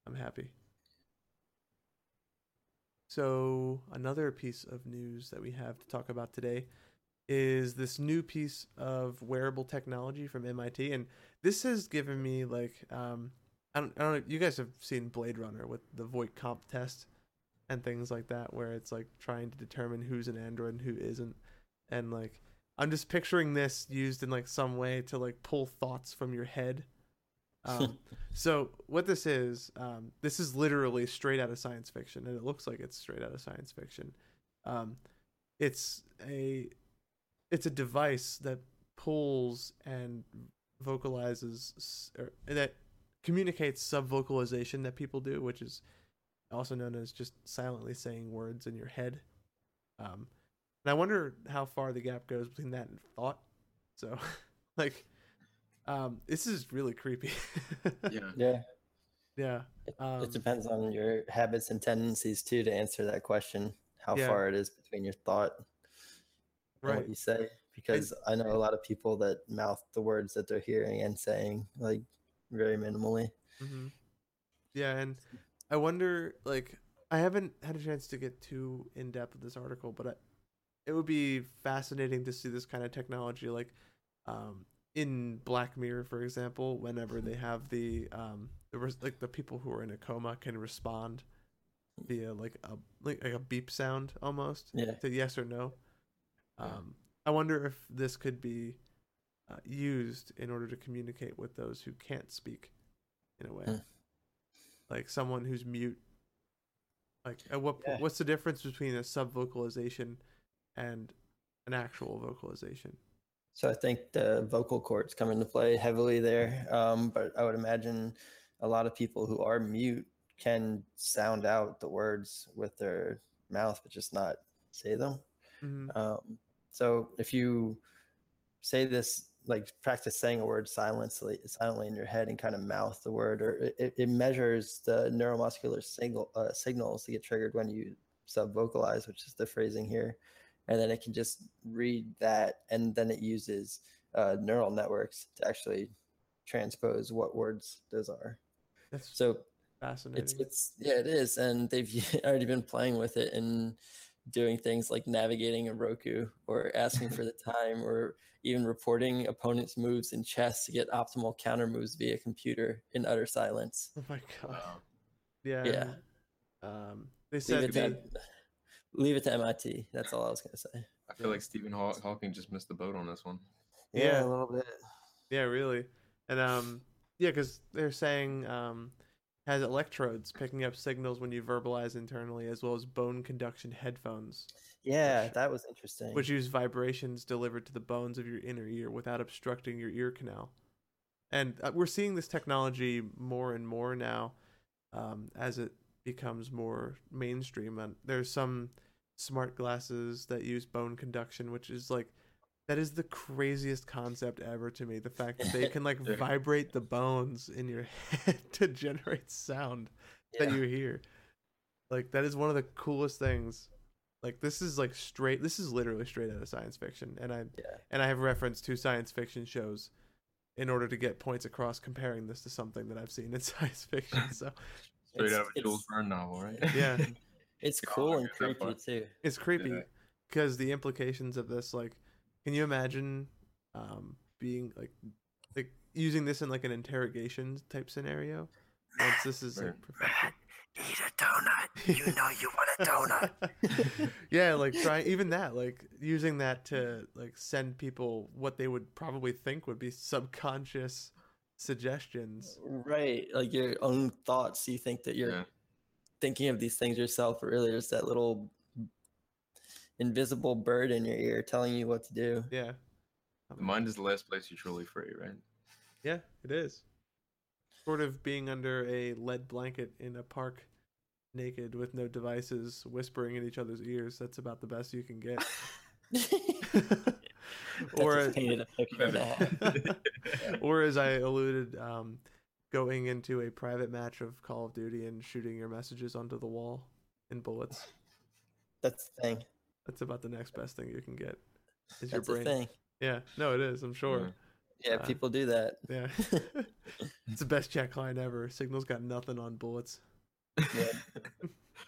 I'm happy. So, another piece of news that we have to talk about today is this new piece of wearable technology from MIT. And this has given me, like, um, I don't, I don't know, you guys have seen Blade Runner with the Voight-Kampff test. and things like that, where it's like trying to determine who's an android and who isn't, and like I'm just picturing this used in like some way to like pull thoughts from your head. Um, *laughs* so what this is, um, this is literally straight out of science fiction, and it looks like it's straight out of science fiction. Um, it's a it's a device that pulls and vocalizes or that communicates sub vocalization that people do, which is also known as just silently saying words in your head. Um, and I wonder how far the gap goes between that and thought. So, *laughs* like, um, this is really creepy. *laughs* Yeah. Yeah. yeah. It, Um, it depends on your habits and tendencies too to answer that question. How Yeah. far it is between your thought and Right. what you say. Because I know a lot of people that mouth the words that they're hearing and saying like very minimally. hmm Yeah, and I wonder, like, I haven't had a chance to get too in depth with this article, but I, it would be fascinating to see this kind of technology, like, um, in Black Mirror, for example, whenever they have the um, the res- like the people who are in a coma can respond via like a like, like a beep sound almost Yeah. to yes or no. Yeah. Um, I wonder if this could be uh, used in order to communicate with those who can't speak, in a way, Hmm. like someone who's mute. Like, at what Yeah. what's the difference between a subvocalization and an actual vocalization? So I think the vocal cords come into play heavily there. Um, but I would imagine a lot of people who are mute can sound out the words with their mouth, but just not say them. Hmm Um, so if you say this, like practice saying a word silently, silently in your head and kind of mouth the word, or it- it, it measures the neuromuscular signal uh, signals that get triggered when you sub vocalize, which is the phrasing here, and then it can just read that, and then it uses uh, neural networks to actually transpose what words those are. That's So fascinating. it's it's yeah, it is, and they've *laughs* already been playing with it and doing things like navigating a Roku or asking for the *laughs* time or even reporting opponents' moves in chess to get optimal counter moves via computer in utter silence. oh my god. Yeah. Yeah. Um, they Leave said it, the, to, leave it to MIT. That's all I was gonna say. I feel like Stephen Haw- Hawking just missed the boat on this one. Yeah. a little bit. Yeah, really. And um yeah, cuz they're saying um has electrodes picking up signals when you verbalize internally as well as bone conduction headphones Yeah, Which- that was interesting. which use vibrations delivered to the bones of your inner ear without obstructing your ear canal. And uh, we're seeing this technology more and more now um, as it becomes more mainstream. And there's some smart glasses that use bone conduction, which is like that is the craziest concept ever to me. The fact that they *laughs* can like vibrate the bones in your *laughs* head to generate sound that you hear. Like that is one of the coolest things. Like this is like straight this is literally straight out of science fiction. And I Yeah. and I have referenced two science fiction shows in order to get points across comparing this to something that I've seen in *laughs* science fiction. So Straight It's- out of a Jules Verne novel, right? yeah, It's cool I'll and creepy too. it's creepy Yeah. because the implications of this like can you imagine um being like like using this in like an interrogation type scenario once this is like Right. perfected Eat a donut. You know you want a donut. *laughs* yeah, like try even that, like using that to like send people what they would probably think would be subconscious suggestions. right. Like your own thoughts. You think that you're Yeah. thinking of these things yourself, but really there's that little invisible bird in your ear telling you what to do. Yeah. The mind is the last place you're truly free, right? Yeah, it is. Sort of being under a lead blanket in a park naked with no devices whispering in each other's ears. That's about the best you can get. *laughs* *laughs* or or painted a picture of that. *laughs* or as I alluded, um, going into a private match of Call of Duty and shooting your messages onto the wall in bullets. That's the thing. That's about the next best thing you can get. Is your That's the brain? thing. Yeah, no, it is. I'm sure. Yeah, Uh, people do that. Yeah, *laughs* it's the best check line ever. Signal's got nothing on bullets. Yeah.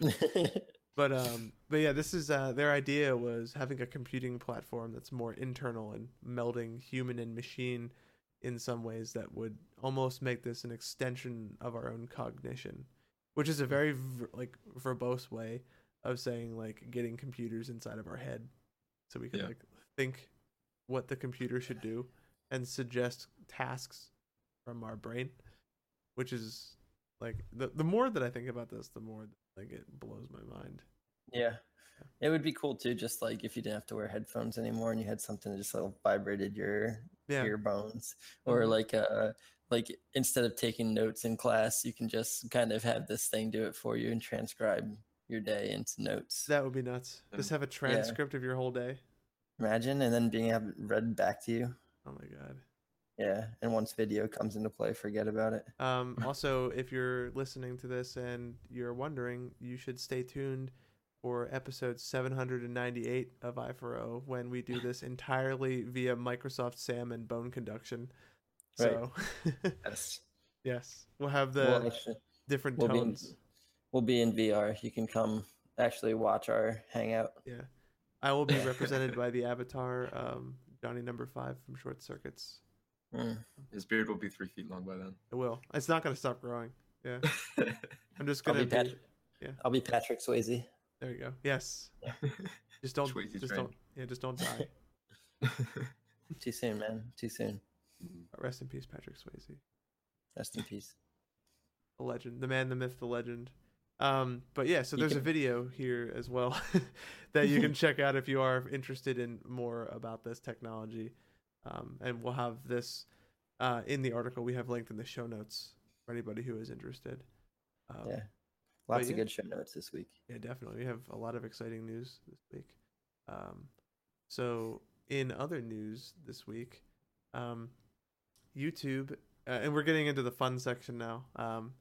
*laughs* *laughs* But um, but yeah, this is uh, their idea was having a computing platform that's more internal and melding human and machine in some ways that would almost make this an extension of our own cognition. which is a very like verbose way of saying like getting computers inside of our head, so we can Yeah. like think what the computer should do and suggest tasks from our brain, which is like the the more that I think about this, the more like it blows my mind. Yeah. It would be cool too, just like if you didn't have to wear headphones anymore and you had something that just like vibrated your Yeah, ear bones. Or Mhm. like uh like instead of taking notes in class, you can just kind of have this thing do it for you and transcribe your day into notes. that would be nuts. Just Um, have a transcript of your whole day. Imagine and then being able read back to you. Oh my god. Yeah. And once video comes into play, forget about it. Um, *laughs* also, if you're listening to this and you're wondering, you should stay tuned for episode 798 of i4o when we do this entirely via Microsoft SAM and bone conduction. Right. So, *laughs* Yes. yes, we'll have the We'll actually different we'll be tones. We'll be in VR. You can come actually watch our hangout. Yeah. I will be represented by the avatar, um, Johnny Number Five from Short Circuits. Mm. His beard will be three feet long by then. It will. It's not going to stop growing. Yeah. *laughs* I'm just I'll going be to Patrick. yeah. I'll be Patrick Swayze. There you go. Yes. *laughs* Just don't. Swayze's just right. don't. Yeah. Just don't die. *laughs* Too soon, man. Too soon. Rest in peace, Patrick Swayze, Rest in peace. the legend, the man, the myth, the legend. Um, but yeah, so there's a video here as well *laughs* that you can *laughs* check out if you are interested in more about this technology. Um, and we'll have this uh, in the article we have linked in the show notes for anybody who is interested. Um, Yeah. Lots yeah. of good show notes this week. Yeah, definitely. We have a lot of exciting news this week. Um, so, in other news this week, um, YouTube, uh, and we're getting into the fun section now. Um,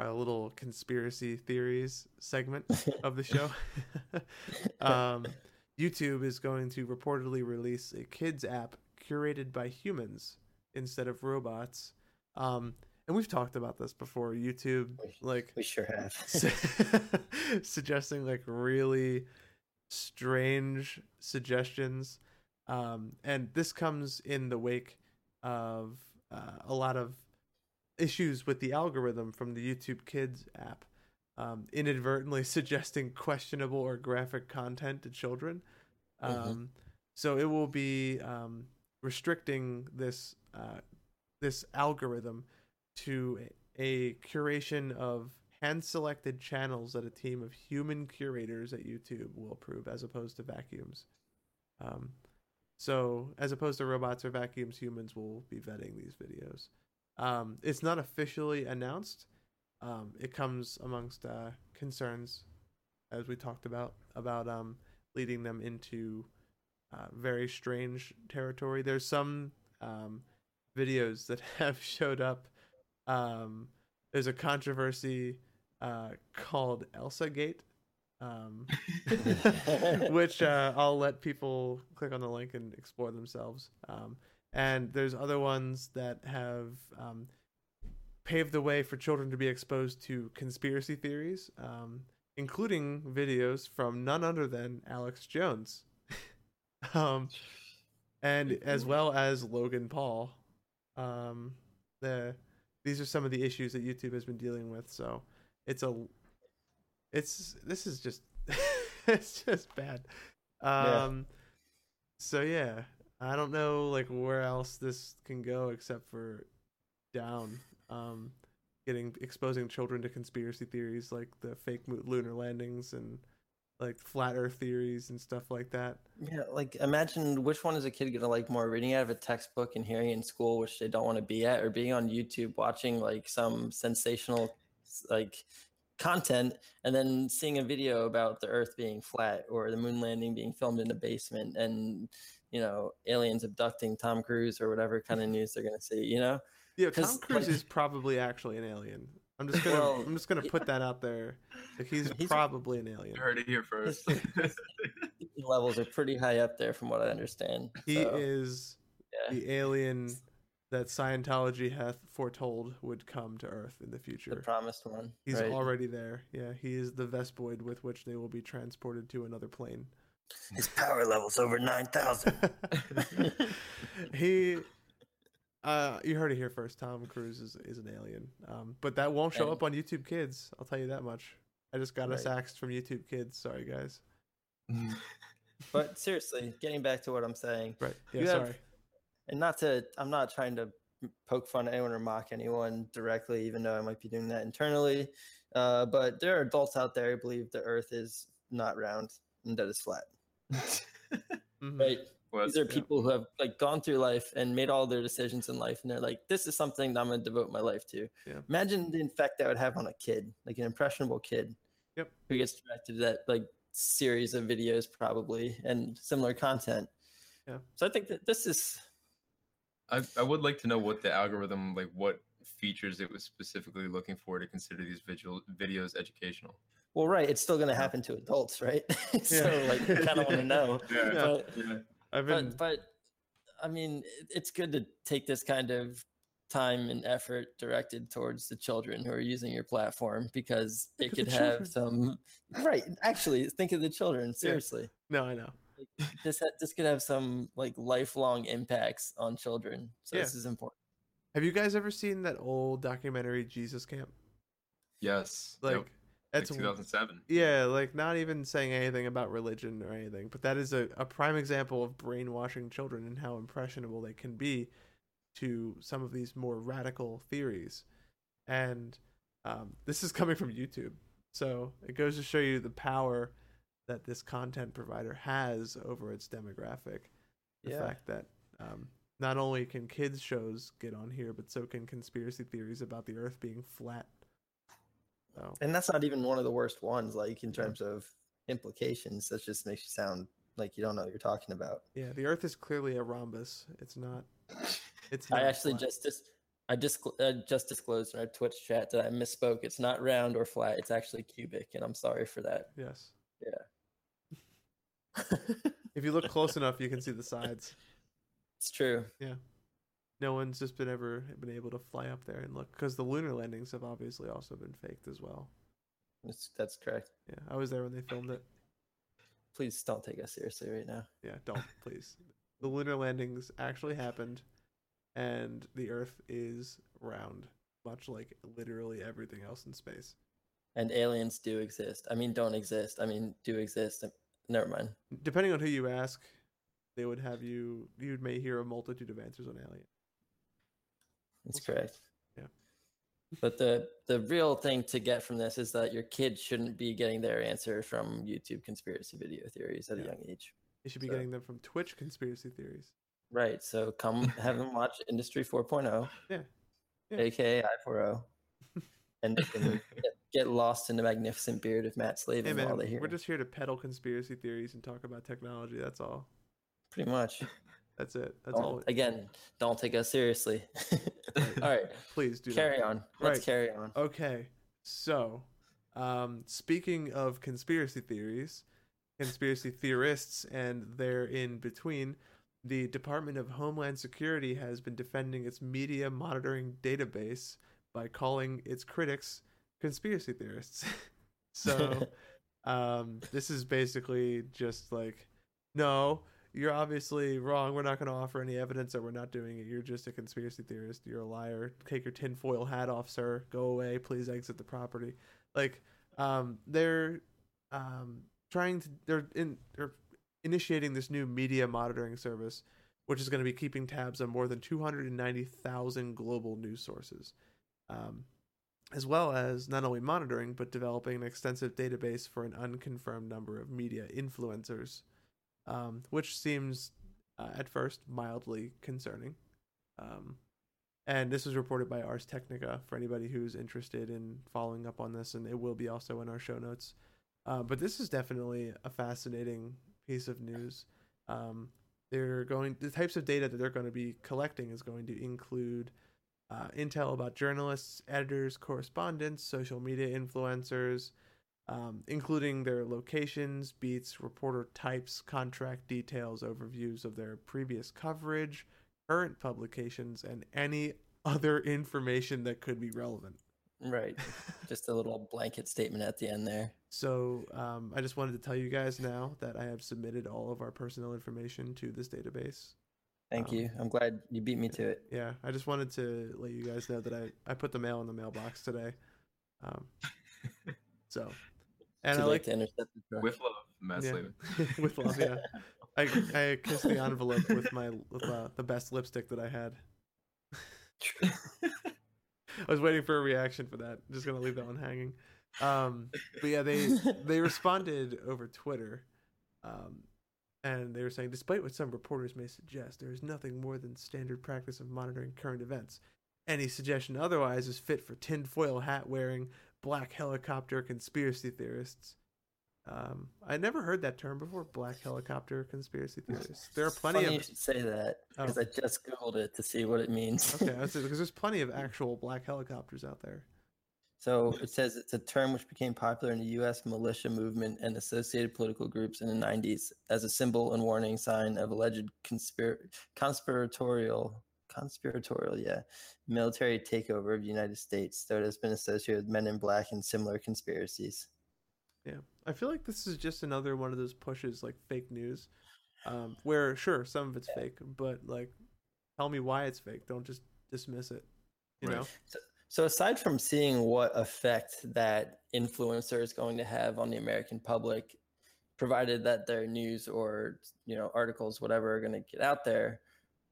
our little conspiracy theories segment *laughs* of the show. *laughs* um, YouTube is going to reportedly release a kids app curated by humans instead of robots. Um, and we've talked about this before. YouTube, We- like, We sure have. *laughs* suggesting like really strange suggestions um, and this comes in the wake of uh, a lot of issues with the algorithm from the youtube kids app um, inadvertently *laughs* suggesting questionable or graphic content to children um, Mhm. so it will be um, restricting this uh, this algorithm to a, a curation of hand selected channels that a team of human curators at YouTube will approve as opposed to vacuums. Um, so, as opposed to robots or vacuums, humans will be vetting these videos. Um, it's not officially announced. Um, it comes amongst uh, concerns, as we talked about, about um, leading them into uh, very strange territory. There's some um, videos that *laughs* have showed up. Um, there's a controversy uh, called Elsagate, um, *laughs* *laughs* which uh, I'll let people click on the link and explore themselves. Um, and there's other ones that have um, paved the way for children to be exposed to conspiracy theories, um, including videos from none other than Alex Jones, *laughs* um, and as well as Logan Paul. Um, the these are some of the issues that YouTube has been dealing with. So it's a it's this is just *laughs* it's just bad. Yeah. Um so yeah, I don't know like where else this can go except for down. Um getting exposing children to conspiracy theories like the fake lunar landings and like flat earth theories and stuff like that. Yeah, like imagine which one is a kid gonna like more reading out of a textbook and hearing in school, which they don't want to be at, or being on YouTube watching like some sensational like content and then seeing a video about the earth being flat or the moon landing being filmed in a basement and you know aliens abducting Tom Cruise or whatever kind of news they're gonna see, you know? Yeah, Tom Cruise like- is probably actually an alien. I'm just *laughs* gonna Well, I'm just gonna he- put that out there. Like he's, *laughs* He's- probably an alien. You heard it here first. *laughs* Levels are pretty high up there from what I understand. He so, is yeah. the alien that Scientology hath foretold would come to Earth in the future. the promised one. He's right? already there. Yeah, he is the Vespoid with which they will be transported to another plane. His power level's over nine thousand. *laughs* *laughs* he Uh, you heard it here first. Tom Cruise is, is an alien. Um, but that won't show And- up on YouTube Kids. I'll tell you that much. I just got us Right. axed from YouTube Kids. Sorry, guys. *laughs* But seriously, getting back to what I'm saying, Right. Yeah. You have- sorry. and not to, I'm not trying to poke fun at anyone or mock anyone directly, even though I might be doing that internally. Uh, but there are adults out there who believe the Earth is not round and that it's flat. *laughs* Mhm. Right? Well, These are yeah. people who have like gone through life and made all their decisions in life, and they're like, "This is something that I'm going to devote my life to." Yeah. Imagine the effect that would have on a kid, like an impressionable kid, Yep. who gets directed to that like series of videos, probably, and similar content. Yeah. So I think that this is I, I would like to know what the algorithm, like what features it was specifically looking for to consider these visual videos educational. Well, right. It's still going to happen to adults, right? *laughs* so Yeah. like, kind of want to know. *laughs* Yeah. But, Yeah. I've been. but but I mean, it's good to take this kind of time and effort directed towards the children who are using your platform because Think it could the have some right. Actually, think of the children. Seriously, no, I know. this ha- this could have some like lifelong impacts on children. So Yeah. this is important. Have you guys ever seen that old documentary Jesus Camp? Yes. Like, Yep. Like 2007. Yeah, like not even saying anything about religion or anything, but that is a, a prime example of brainwashing children and how impressionable they can be to some of these more radical theories. And um, this is coming from YouTube. So it goes to show you the power that this content provider has over its demographic. The Yeah. fact that um, not only can kids' shows get on here, but so can conspiracy theories about the earth being flat. So, And that's not even one of the worst ones. Like in Yeah. terms of implications, that just makes you sound like you don't know what you're talking about. Yeah, the Earth is clearly a rhombus. It's not. It's. I actually flat. just dis- I just uh, just disclosed in our Twitch chat that I misspoke. It's not round or flat. It's actually cubic, and I'm sorry for that. Yes. Yeah. *laughs* If you look close enough, you can see the sides. It's true. No one's just been ever been able to fly up there and look because the lunar landings have obviously also been faked as well. It's, that's correct. Yeah, I was there when they filmed it. Please don't take us seriously right now. Yeah, don't *laughs* please. The lunar landings actually happened, and the Earth is round, much like literally everything else in space. And aliens do exist. I mean, don't exist. I mean, do exist. Never mind. Depending on who you ask, they would have you. You may hear a multitude of answers on alien. That's correct. Yeah. But the the real thing to get from this is that your kids shouldn't be getting their answer from YouTube conspiracy video theories at a young age. They should be So- getting them from Twitch conspiracy theories. Right. So come *laughs* have them watch Industry 4.0, Yeah. Yeah. aka I4O, *laughs* and get, get lost in the magnificent beard of Matt Slavin Hey man, while they hear. we're just here to peddle conspiracy theories and talk about technology. That's all. Pretty much. *laughs* That's it. That's all. Don't, again, don't take us seriously. *laughs* All right, Please do carry not. on. Let's Right. carry on. Okay, so um, speaking of conspiracy theories, conspiracy theorists, and they're in between, the Department of Homeland Security has been defending its media monitoring database by calling its critics conspiracy theorists. *laughs* so *laughs* um, this is basically just like, no, you're obviously wrong. We're not going to offer any evidence that we're not doing it. You're just a conspiracy theorist. You're a liar. Take your tinfoil hat off, sir. Go away. Please exit the property. Like, um, they're um, trying to. They're in. They're initiating this new media monitoring service, which is going to be keeping tabs on more than 290,000 global news sources. Um, as well as not only monitoring but developing an extensive database for an unconfirmed number of media influencers, um, which seems uh, at first mildly concerning. Um, and this was reported by Ars Technica for anybody who's interested in following up on this, and it will be also in our show notes. Uh, but this is definitely a fascinating piece of news. Um, they're going the types of data that they're going to be collecting is going to include uh, intel about journalists, editors, correspondents, social media influencers, um, including their locations, beats, reporter types, contract details, overviews of their previous coverage, current publications, and any other information that could be relevant. Right. Just a little blanket statement at the end there. So um, I just wanted to tell you guys now that I have submitted all of our personal information to this database. Thank Um, you. I'm glad you beat me to it. Yeah, I just wanted to let you guys know that I I put the mail in the mailbox today. Um, so, and Too I late like to intercept the truck. With love, Matt yeah, Slavin. *laughs* with love. Yeah, *laughs* I I kissed the envelope with my with uh, the best lipstick that I had. *laughs* I was waiting for a reaction for that. Just gonna leave that one hanging. Um, but yeah, they they responded over Twitter, um, and they were saying, despite what some reporters may suggest, there is nothing more than standard practice of monitoring current events. Any suggestion otherwise is fit for tinfoil hat wearing, black helicopter conspiracy theorists. Um, I never heard that term before. Black helicopter conspiracy theorists. There are plenty Funny you of should say that Oh. because I just googled it to see what it means. okay, because *laughs* there's plenty of actual black helicopters out there. So it says it's a term which became popular in the U.S. militia movement and associated political groups in the 90s as a symbol and warning sign of alleged conspir- conspiratorial, conspiratorial, yeah, military takeover of the United States. Though it has been associated with Men in Black and similar conspiracies. Yeah, I feel like this is just another one of those pushes like fake news, um, where sure some of it's fake, but like, tell me why it's fake. Don't just dismiss it. You Right. know? So aside from seeing what effect that influencer is going to have on the American public, provided that their news or you know articles, whatever, are going to get out there,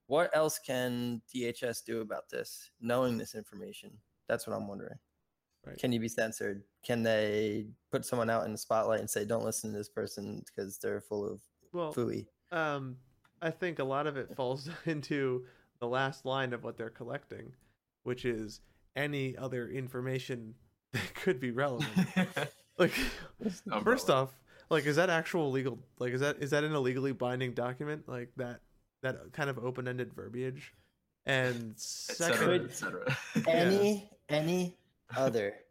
what else can DHS do about this? Knowing this information, that's what I'm wondering. Right. Can you be censored? Can they put someone out in the spotlight and say, "Don't listen to this person because they're full of Well, fooey"? um, I think a lot of it falls *laughs* into the last line of what they're collecting, which is any other information *laughs* that could be relevant. *laughs* like, first off, like, is that actual legal? Like, is that is that an illegally binding document? Like that that kind of open ended verbiage. And et cetera, et cetera. any any other *laughs*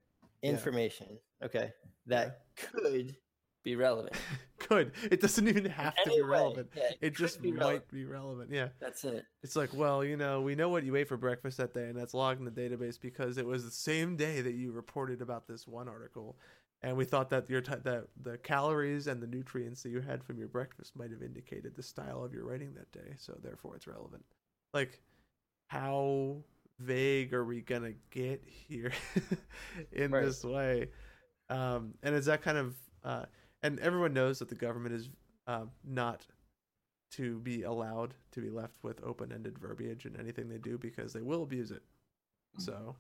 Yeah. information okay that could be relevant *laughs* could it doesn't even have to be relevant. yeah, It could just be might relevant. be relevant. Yeah. that's it It's like, well, you know, we know what you ate for breakfast that day, and that's logged in the database because it was the same day that you reported about this one article, and we thought that your t- that the calories and the nutrients that you had from your breakfast might have indicated the style of your writing that day, so therefore it's relevant. Like, how vague are we gonna get here *laughs* in Right. this way? Um, and is that kind of uh, and everyone knows that the government is um, not to be allowed to be left with open-ended verbiage in anything they do because they will abuse it. Mhm. So,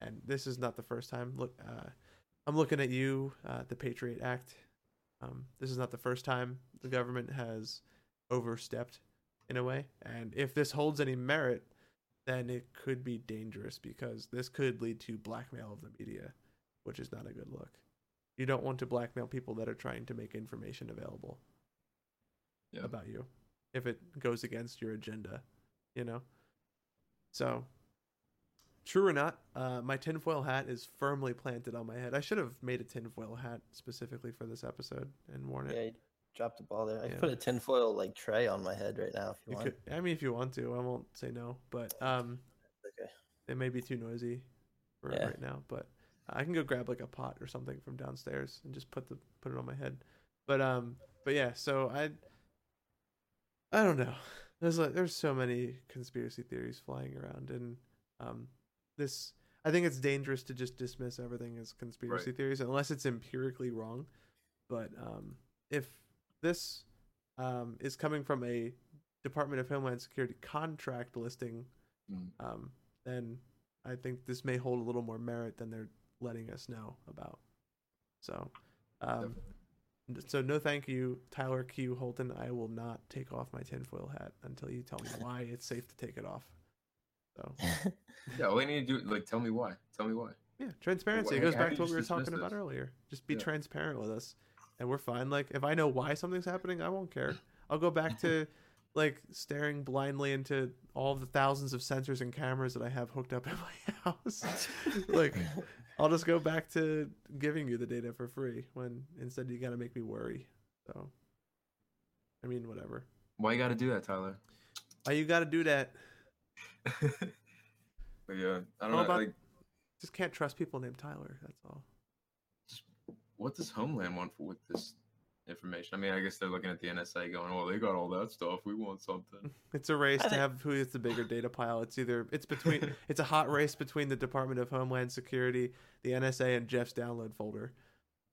and this is not the first time. Look, uh, I'm looking at you, uh, the Patriot Act. Um, this is not the first time the government has overstepped in a way, and if this holds any merit, then it could be dangerous because this could lead to blackmail of the media, which is not a good look. You don't want to blackmail people that are trying to make information available Yeah. about you if it goes against your agenda, you know? So, true or not, uh, my tinfoil hat is firmly planted on my head. I should have made a tinfoil hat specifically for this episode and worn yeah it. you dropped the ball there i Yeah. could put a tinfoil like tray on my head right now if you, You want could, I mean, if you want to, I won't say no, but um, okay it may be too noisy for Yeah. right now. But I can go grab like a pot or something from downstairs and just put the put it on my head. But um, but yeah, so I I don't know. There's like there's so many conspiracy theories flying around, and um, this I think it's dangerous to just dismiss everything as conspiracy Right. theories unless it's empirically wrong. But um, if this um, is coming from a Department of Homeland Security contract listing, Mm. um, then I think this may hold a little more merit than they're letting us know about. So, um, so no thank you, Tyler Q. Houlton. I will not take off my tinfoil hat until you tell me *laughs* why it's safe to take it off. So, Yeah, all I need to do, like, tell me why. Tell me why. yeah, transparency. why- It goes back to what we were talking about earlier. Just be Yeah. transparent with us, and we're fine. Like, if I know why something's happening, I won't care. I'll go back to *laughs* like staring blindly into all the thousands of sensors and cameras that I have hooked up at *laughs* my house. like, I'll just go back to giving you the data for free when instead you got to make me worry. So, I mean, whatever. Why you got to do that, Tyler? Why you got to do that? But yeah, I don't All know. about- like, Just can't trust people named Tyler. That's all. what does Homeland want for with this information. I mean, I guess they're looking at the NSA going, "Well, they got all that stuff. We want something." *laughs* It's a race I to think- have who is the bigger data pile. It's either it's between *laughs* it's a hot race between the Department of Homeland Security, the NSA, and Jeff's download folder.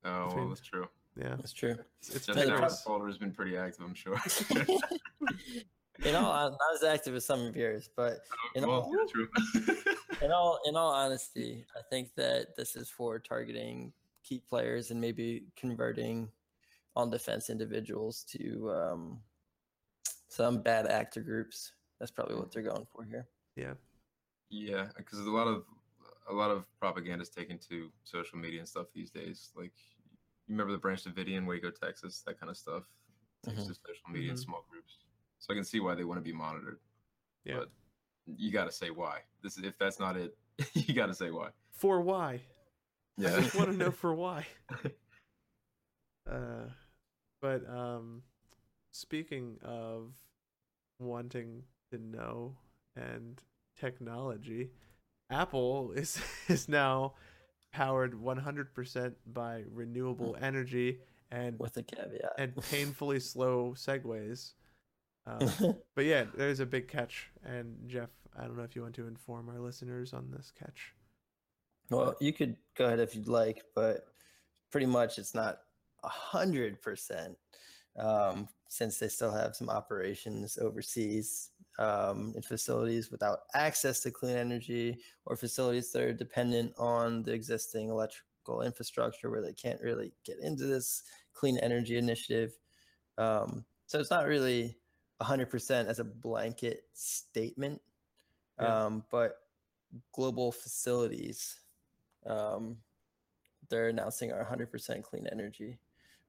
Oh, Between- well, that's true. Yeah, That's true. it's, it's Just Yeah, a that folder has been pretty active, I'm sure. *laughs* in all, hon- not as active as some of yours, but in well, all- true. *laughs* *laughs* in all in all honesty, I think that this is for targeting key players and maybe converting on defense individuals to um, some bad actor groups. That's probably what they're going for here. Yeah, Yeah, because a lot of a lot of propaganda is taken to social media and stuff these days. Like you remember the Branch Davidian in Waco, Texas, that kind of stuff. Takes Mhm. to social media and Mhm. small groups. So I can see why they want to be monitored. yeah. But you got to say why. This is, if that's not it, *laughs* you got to say why. For why? Yeah. I Yeah. just want to know *laughs* for why. *laughs* Uh, but um, speaking of wanting to know and technology, Apple is is now powered 100% by renewable energy and With a caveat. and painfully slow segues. Um, *laughs* but yeah, there's a big catch, and Jeff, I don't know if you want to inform our listeners on this catch. well, you could go ahead if you'd like, but pretty much it's not a hundred percent um, since they still have some operations overseas um, in facilities without access to clean energy or facilities that are dependent on the existing electrical infrastructure where they can't really get into this clean energy initiative. Um, so it's not really 100% as a blanket statement, Yeah. um, but global facilities, um, they're announcing are 100% clean energy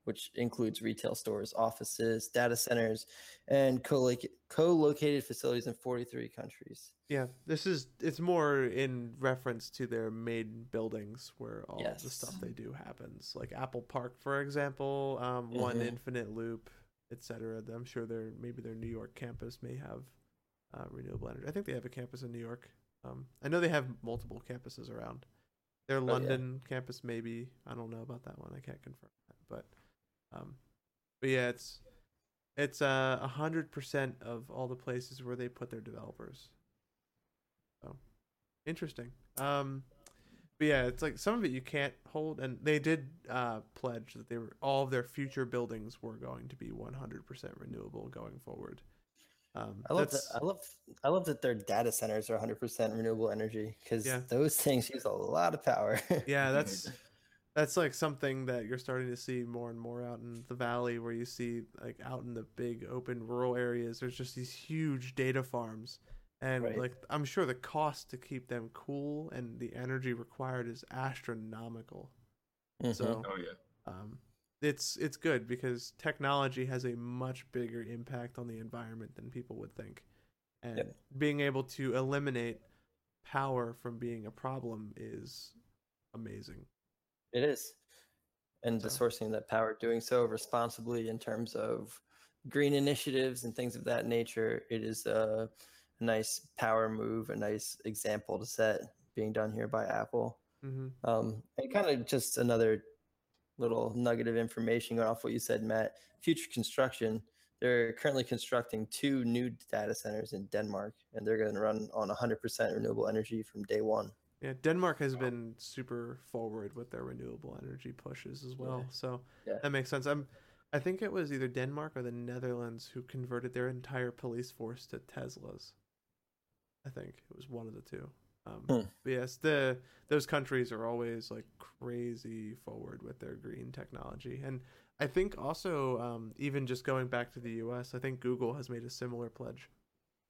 which includes retail stores, offices, data centers, and co-loc- co-located facilities in 43 countries. Yeah, this is it's more in reference to their main buildings where all the stuff they do happens. Like Apple Park, for example, um, One Mhm. Infinite Loop, etc. I'm sure their maybe their New York campus may have uh, renewable energy. I think they have a campus in New York. Um, I know they have multiple campuses around. Their Oh, yeah. London campus, maybe I don't know about that one. I can't confirm that, but um, but yeah, it's it's uh, a hundred percent of all the places where they put their developers. So interesting. Um, but yeah, it's like some of it you can't hold, and they did uh, pledge that they were all of their future buildings were going to be one hundred percent renewable going forward. Um, I love that. I love. I love that their data centers are 100% renewable energy because Yeah. those things use a lot of power. yeah, *laughs* that's that's like something that you're starting to see more and more out in the valley where you see like out in the big open rural areas there's just these huge data farms and Right. like i'm sure the cost to keep them cool and the energy required is astronomical Mhm. so Oh yeah. um, it's it's good because technology has a much bigger impact on the environment than people would think and Yep. being able to eliminate power from being a problem is amazing It is. And the sourcing of that power, doing so responsibly in terms of green initiatives and things of that nature, it is a, a nice power move, a nice example to set being done here by Apple. hmm Um, and kind of just another little nugget of information going off what you said, Matt. Future construction, they're currently constructing two new data centers in Denmark, and they're going to run on 100% renewable energy from day one. Yeah, Denmark has been super forward with their renewable energy pushes as well. So Yeah. that makes sense. I'm I think it was either Denmark or the Netherlands who converted their entire police force to Teslas. I think it was one of the two. Um, Hmm. but yes, the those countries are always like crazy forward with their green technology, and I think also um, even just going back to the U.S., I think Google has made a similar pledge,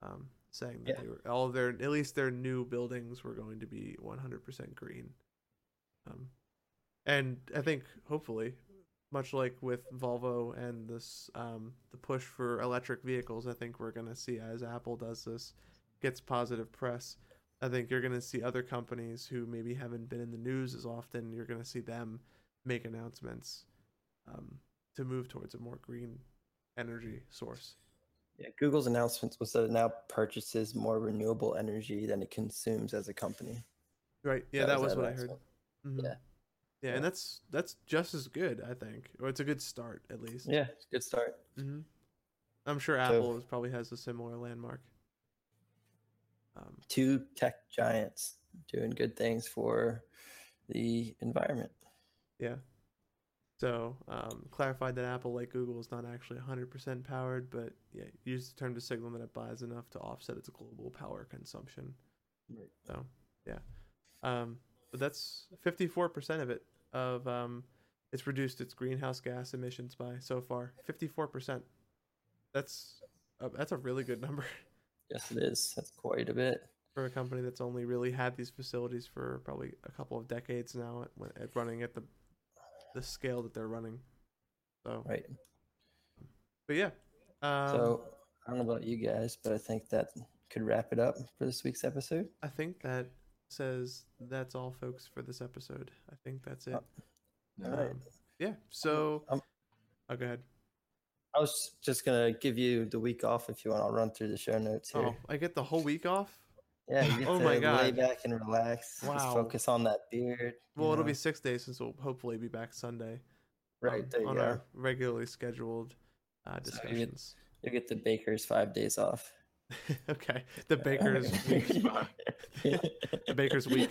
um, saying that Yeah. they were all their at least their new buildings were going to be 100% green. Um, and I think hopefully, much like with Volvo and this um, the push for electric vehicles, I think we're gonna see as Apple does this, gets positive press. I think you're gonna see other companies who maybe haven't been in the news as often. You're gonna see them make announcements um, to move towards a more green energy source. Yeah, Google's announcement was that it now purchases more renewable energy than it consumes as a company. Right? Yeah, that, was, what I heard. Mhm. Yeah. Yeah, Yeah. and that's that's just as good, I think, or it's a good start at least. Yeah, good start. hmm I'm sure So- Apple is, probably has a similar landmark. Um, Two tech giants doing good things for the environment. yeah. So um, clarified that Apple, like Google, is not actually 100% powered, but yeah, use the term to signal that it buys enough to offset its global power consumption. Right. So yeah, um, but that's 54% of it. Of um, it's reduced its greenhouse gas emissions by so far 54%. That's a, that's a really good *laughs* number Yes, it is. That's quite a bit. for a company that's only really had these facilities for probably a couple of decades now at, at running at the the scale that they're running. So, Right. but yeah. Um, so I don't know about you guys, but I think that could wrap it up for this week's episode. I think that says that's all, folks, for this episode. I think that's it. Yeah. All right. Um, yeah. So, Um, oh, go ahead. I was just gonna give you the week off if you want. I'll run through the show notes here. Oh, I get the whole week off. Yeah, you get *laughs* oh to my lay God. back and relax. Just Wow. focus on that beard. Well, it'll know. be six days since we'll hopefully be back Sunday. right um, there. You on go. our regularly scheduled uh, So you get- discussions. You get the baker's five days off. *laughs* okay, the baker's *laughs* week. *laughs* The baker's week.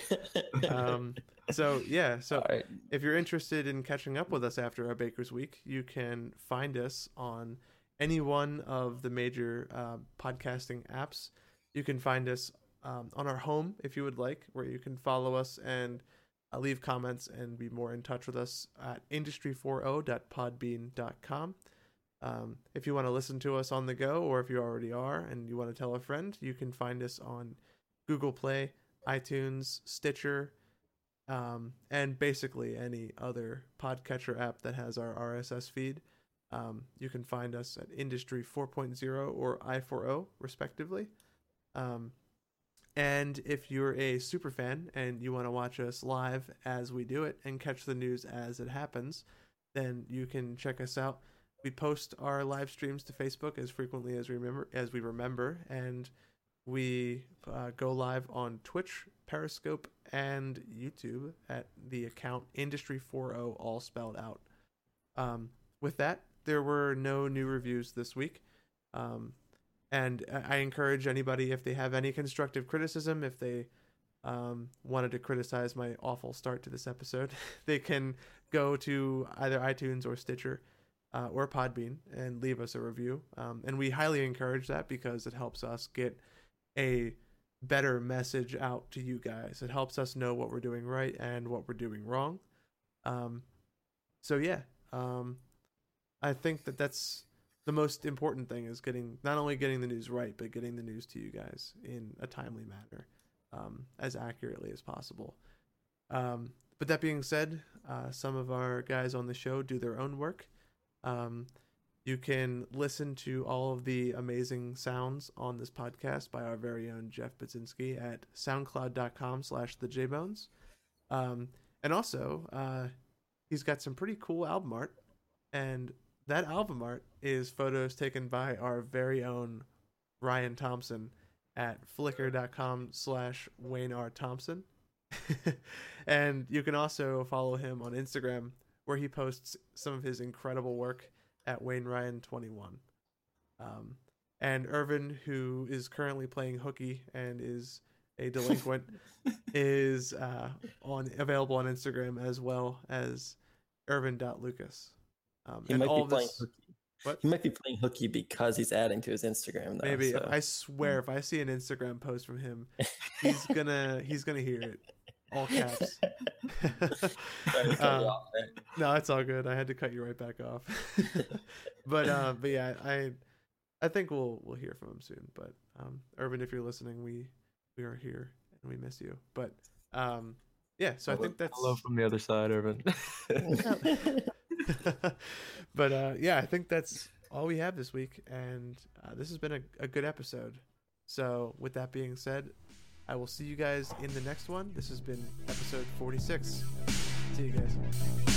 Um, so yeah, so right. if you're interested in catching up with us after our Baker's Week, you can find us on any one of the major uh, podcasting apps. You can find us um, on our home if you would like, where you can follow us and uh, leave comments and be more in touch with us at industry40.podbean.com. Um, if you want to listen to us on the go, or if you already are and you want to tell a friend, you can find us on Google Play, iTunes, Stitcher, um, and basically any other podcatcher app that has our RSS feed. Um, you can find us at Industry 4.0 or I4O, respectively. Um, and if you're a super fan and you want to watch us live as we do it and catch the news as it happens, then you can check us out. We post our live streams to Facebook as frequently as we remember as we remember, and we uh, go live on Twitch, Periscope, and YouTube at the account Industry40 all spelled out. Um, with that, there were no new reviews this week. Um, and I encourage anybody, if they have any constructive criticism, if they um, wanted to criticize my awful start to this episode, *laughs* they can go to either iTunes or Stitcher uh, or Podbean and leave us a review. Um, and we highly encourage that because it helps us get a better message out to you guys. It helps us know what we're doing right and what we're doing wrong. Um, so yeah, um, I think that that's the most important thing is getting not only getting the news right, but getting the news to you guys in a timely manner, um, as accurately as possible. Um, but that being said, uh, some of our guys on the show do their own work. Um, you can listen to all of the amazing sounds on this podcast by our very own Jeff Budzinski at soundcloud.com slash the jbones. Um, and also, uh, he's got some pretty cool album art. And that album art is photos taken by our very own Ryan Thompson at flickr.com slash Wayne R. Thompson. *laughs* and you can also follow him on Instagram where he posts some of his incredible work at Wayne Ryan 21. Um, and Irvin, who is currently playing hooky and is a delinquent, *laughs* is uh, on available on Instagram as well as Irvin.lucas. Um, He and might all be playing this, hooky. What? He might be playing hooky because he's adding to his Instagram. Though, maybe so. I swear if I see an Instagram post from him, he's *laughs* gonna he's gonna hear it all caps. *laughs* Sorry to cut you Um, off no, it's all good. I had to cut you right back off. *laughs* but uh, but yeah, I I think we'll we'll hear from him soon. But um, Irvin, if you're listening, we we are here and we miss you. But um, yeah, so I think that's hello from the other side, Irvin. *laughs* but uh, yeah, I think that's all we have this week, and uh, this has been a, a good episode. So with that being said, I will see you guys in the next one. This has been episode 46. See you guys.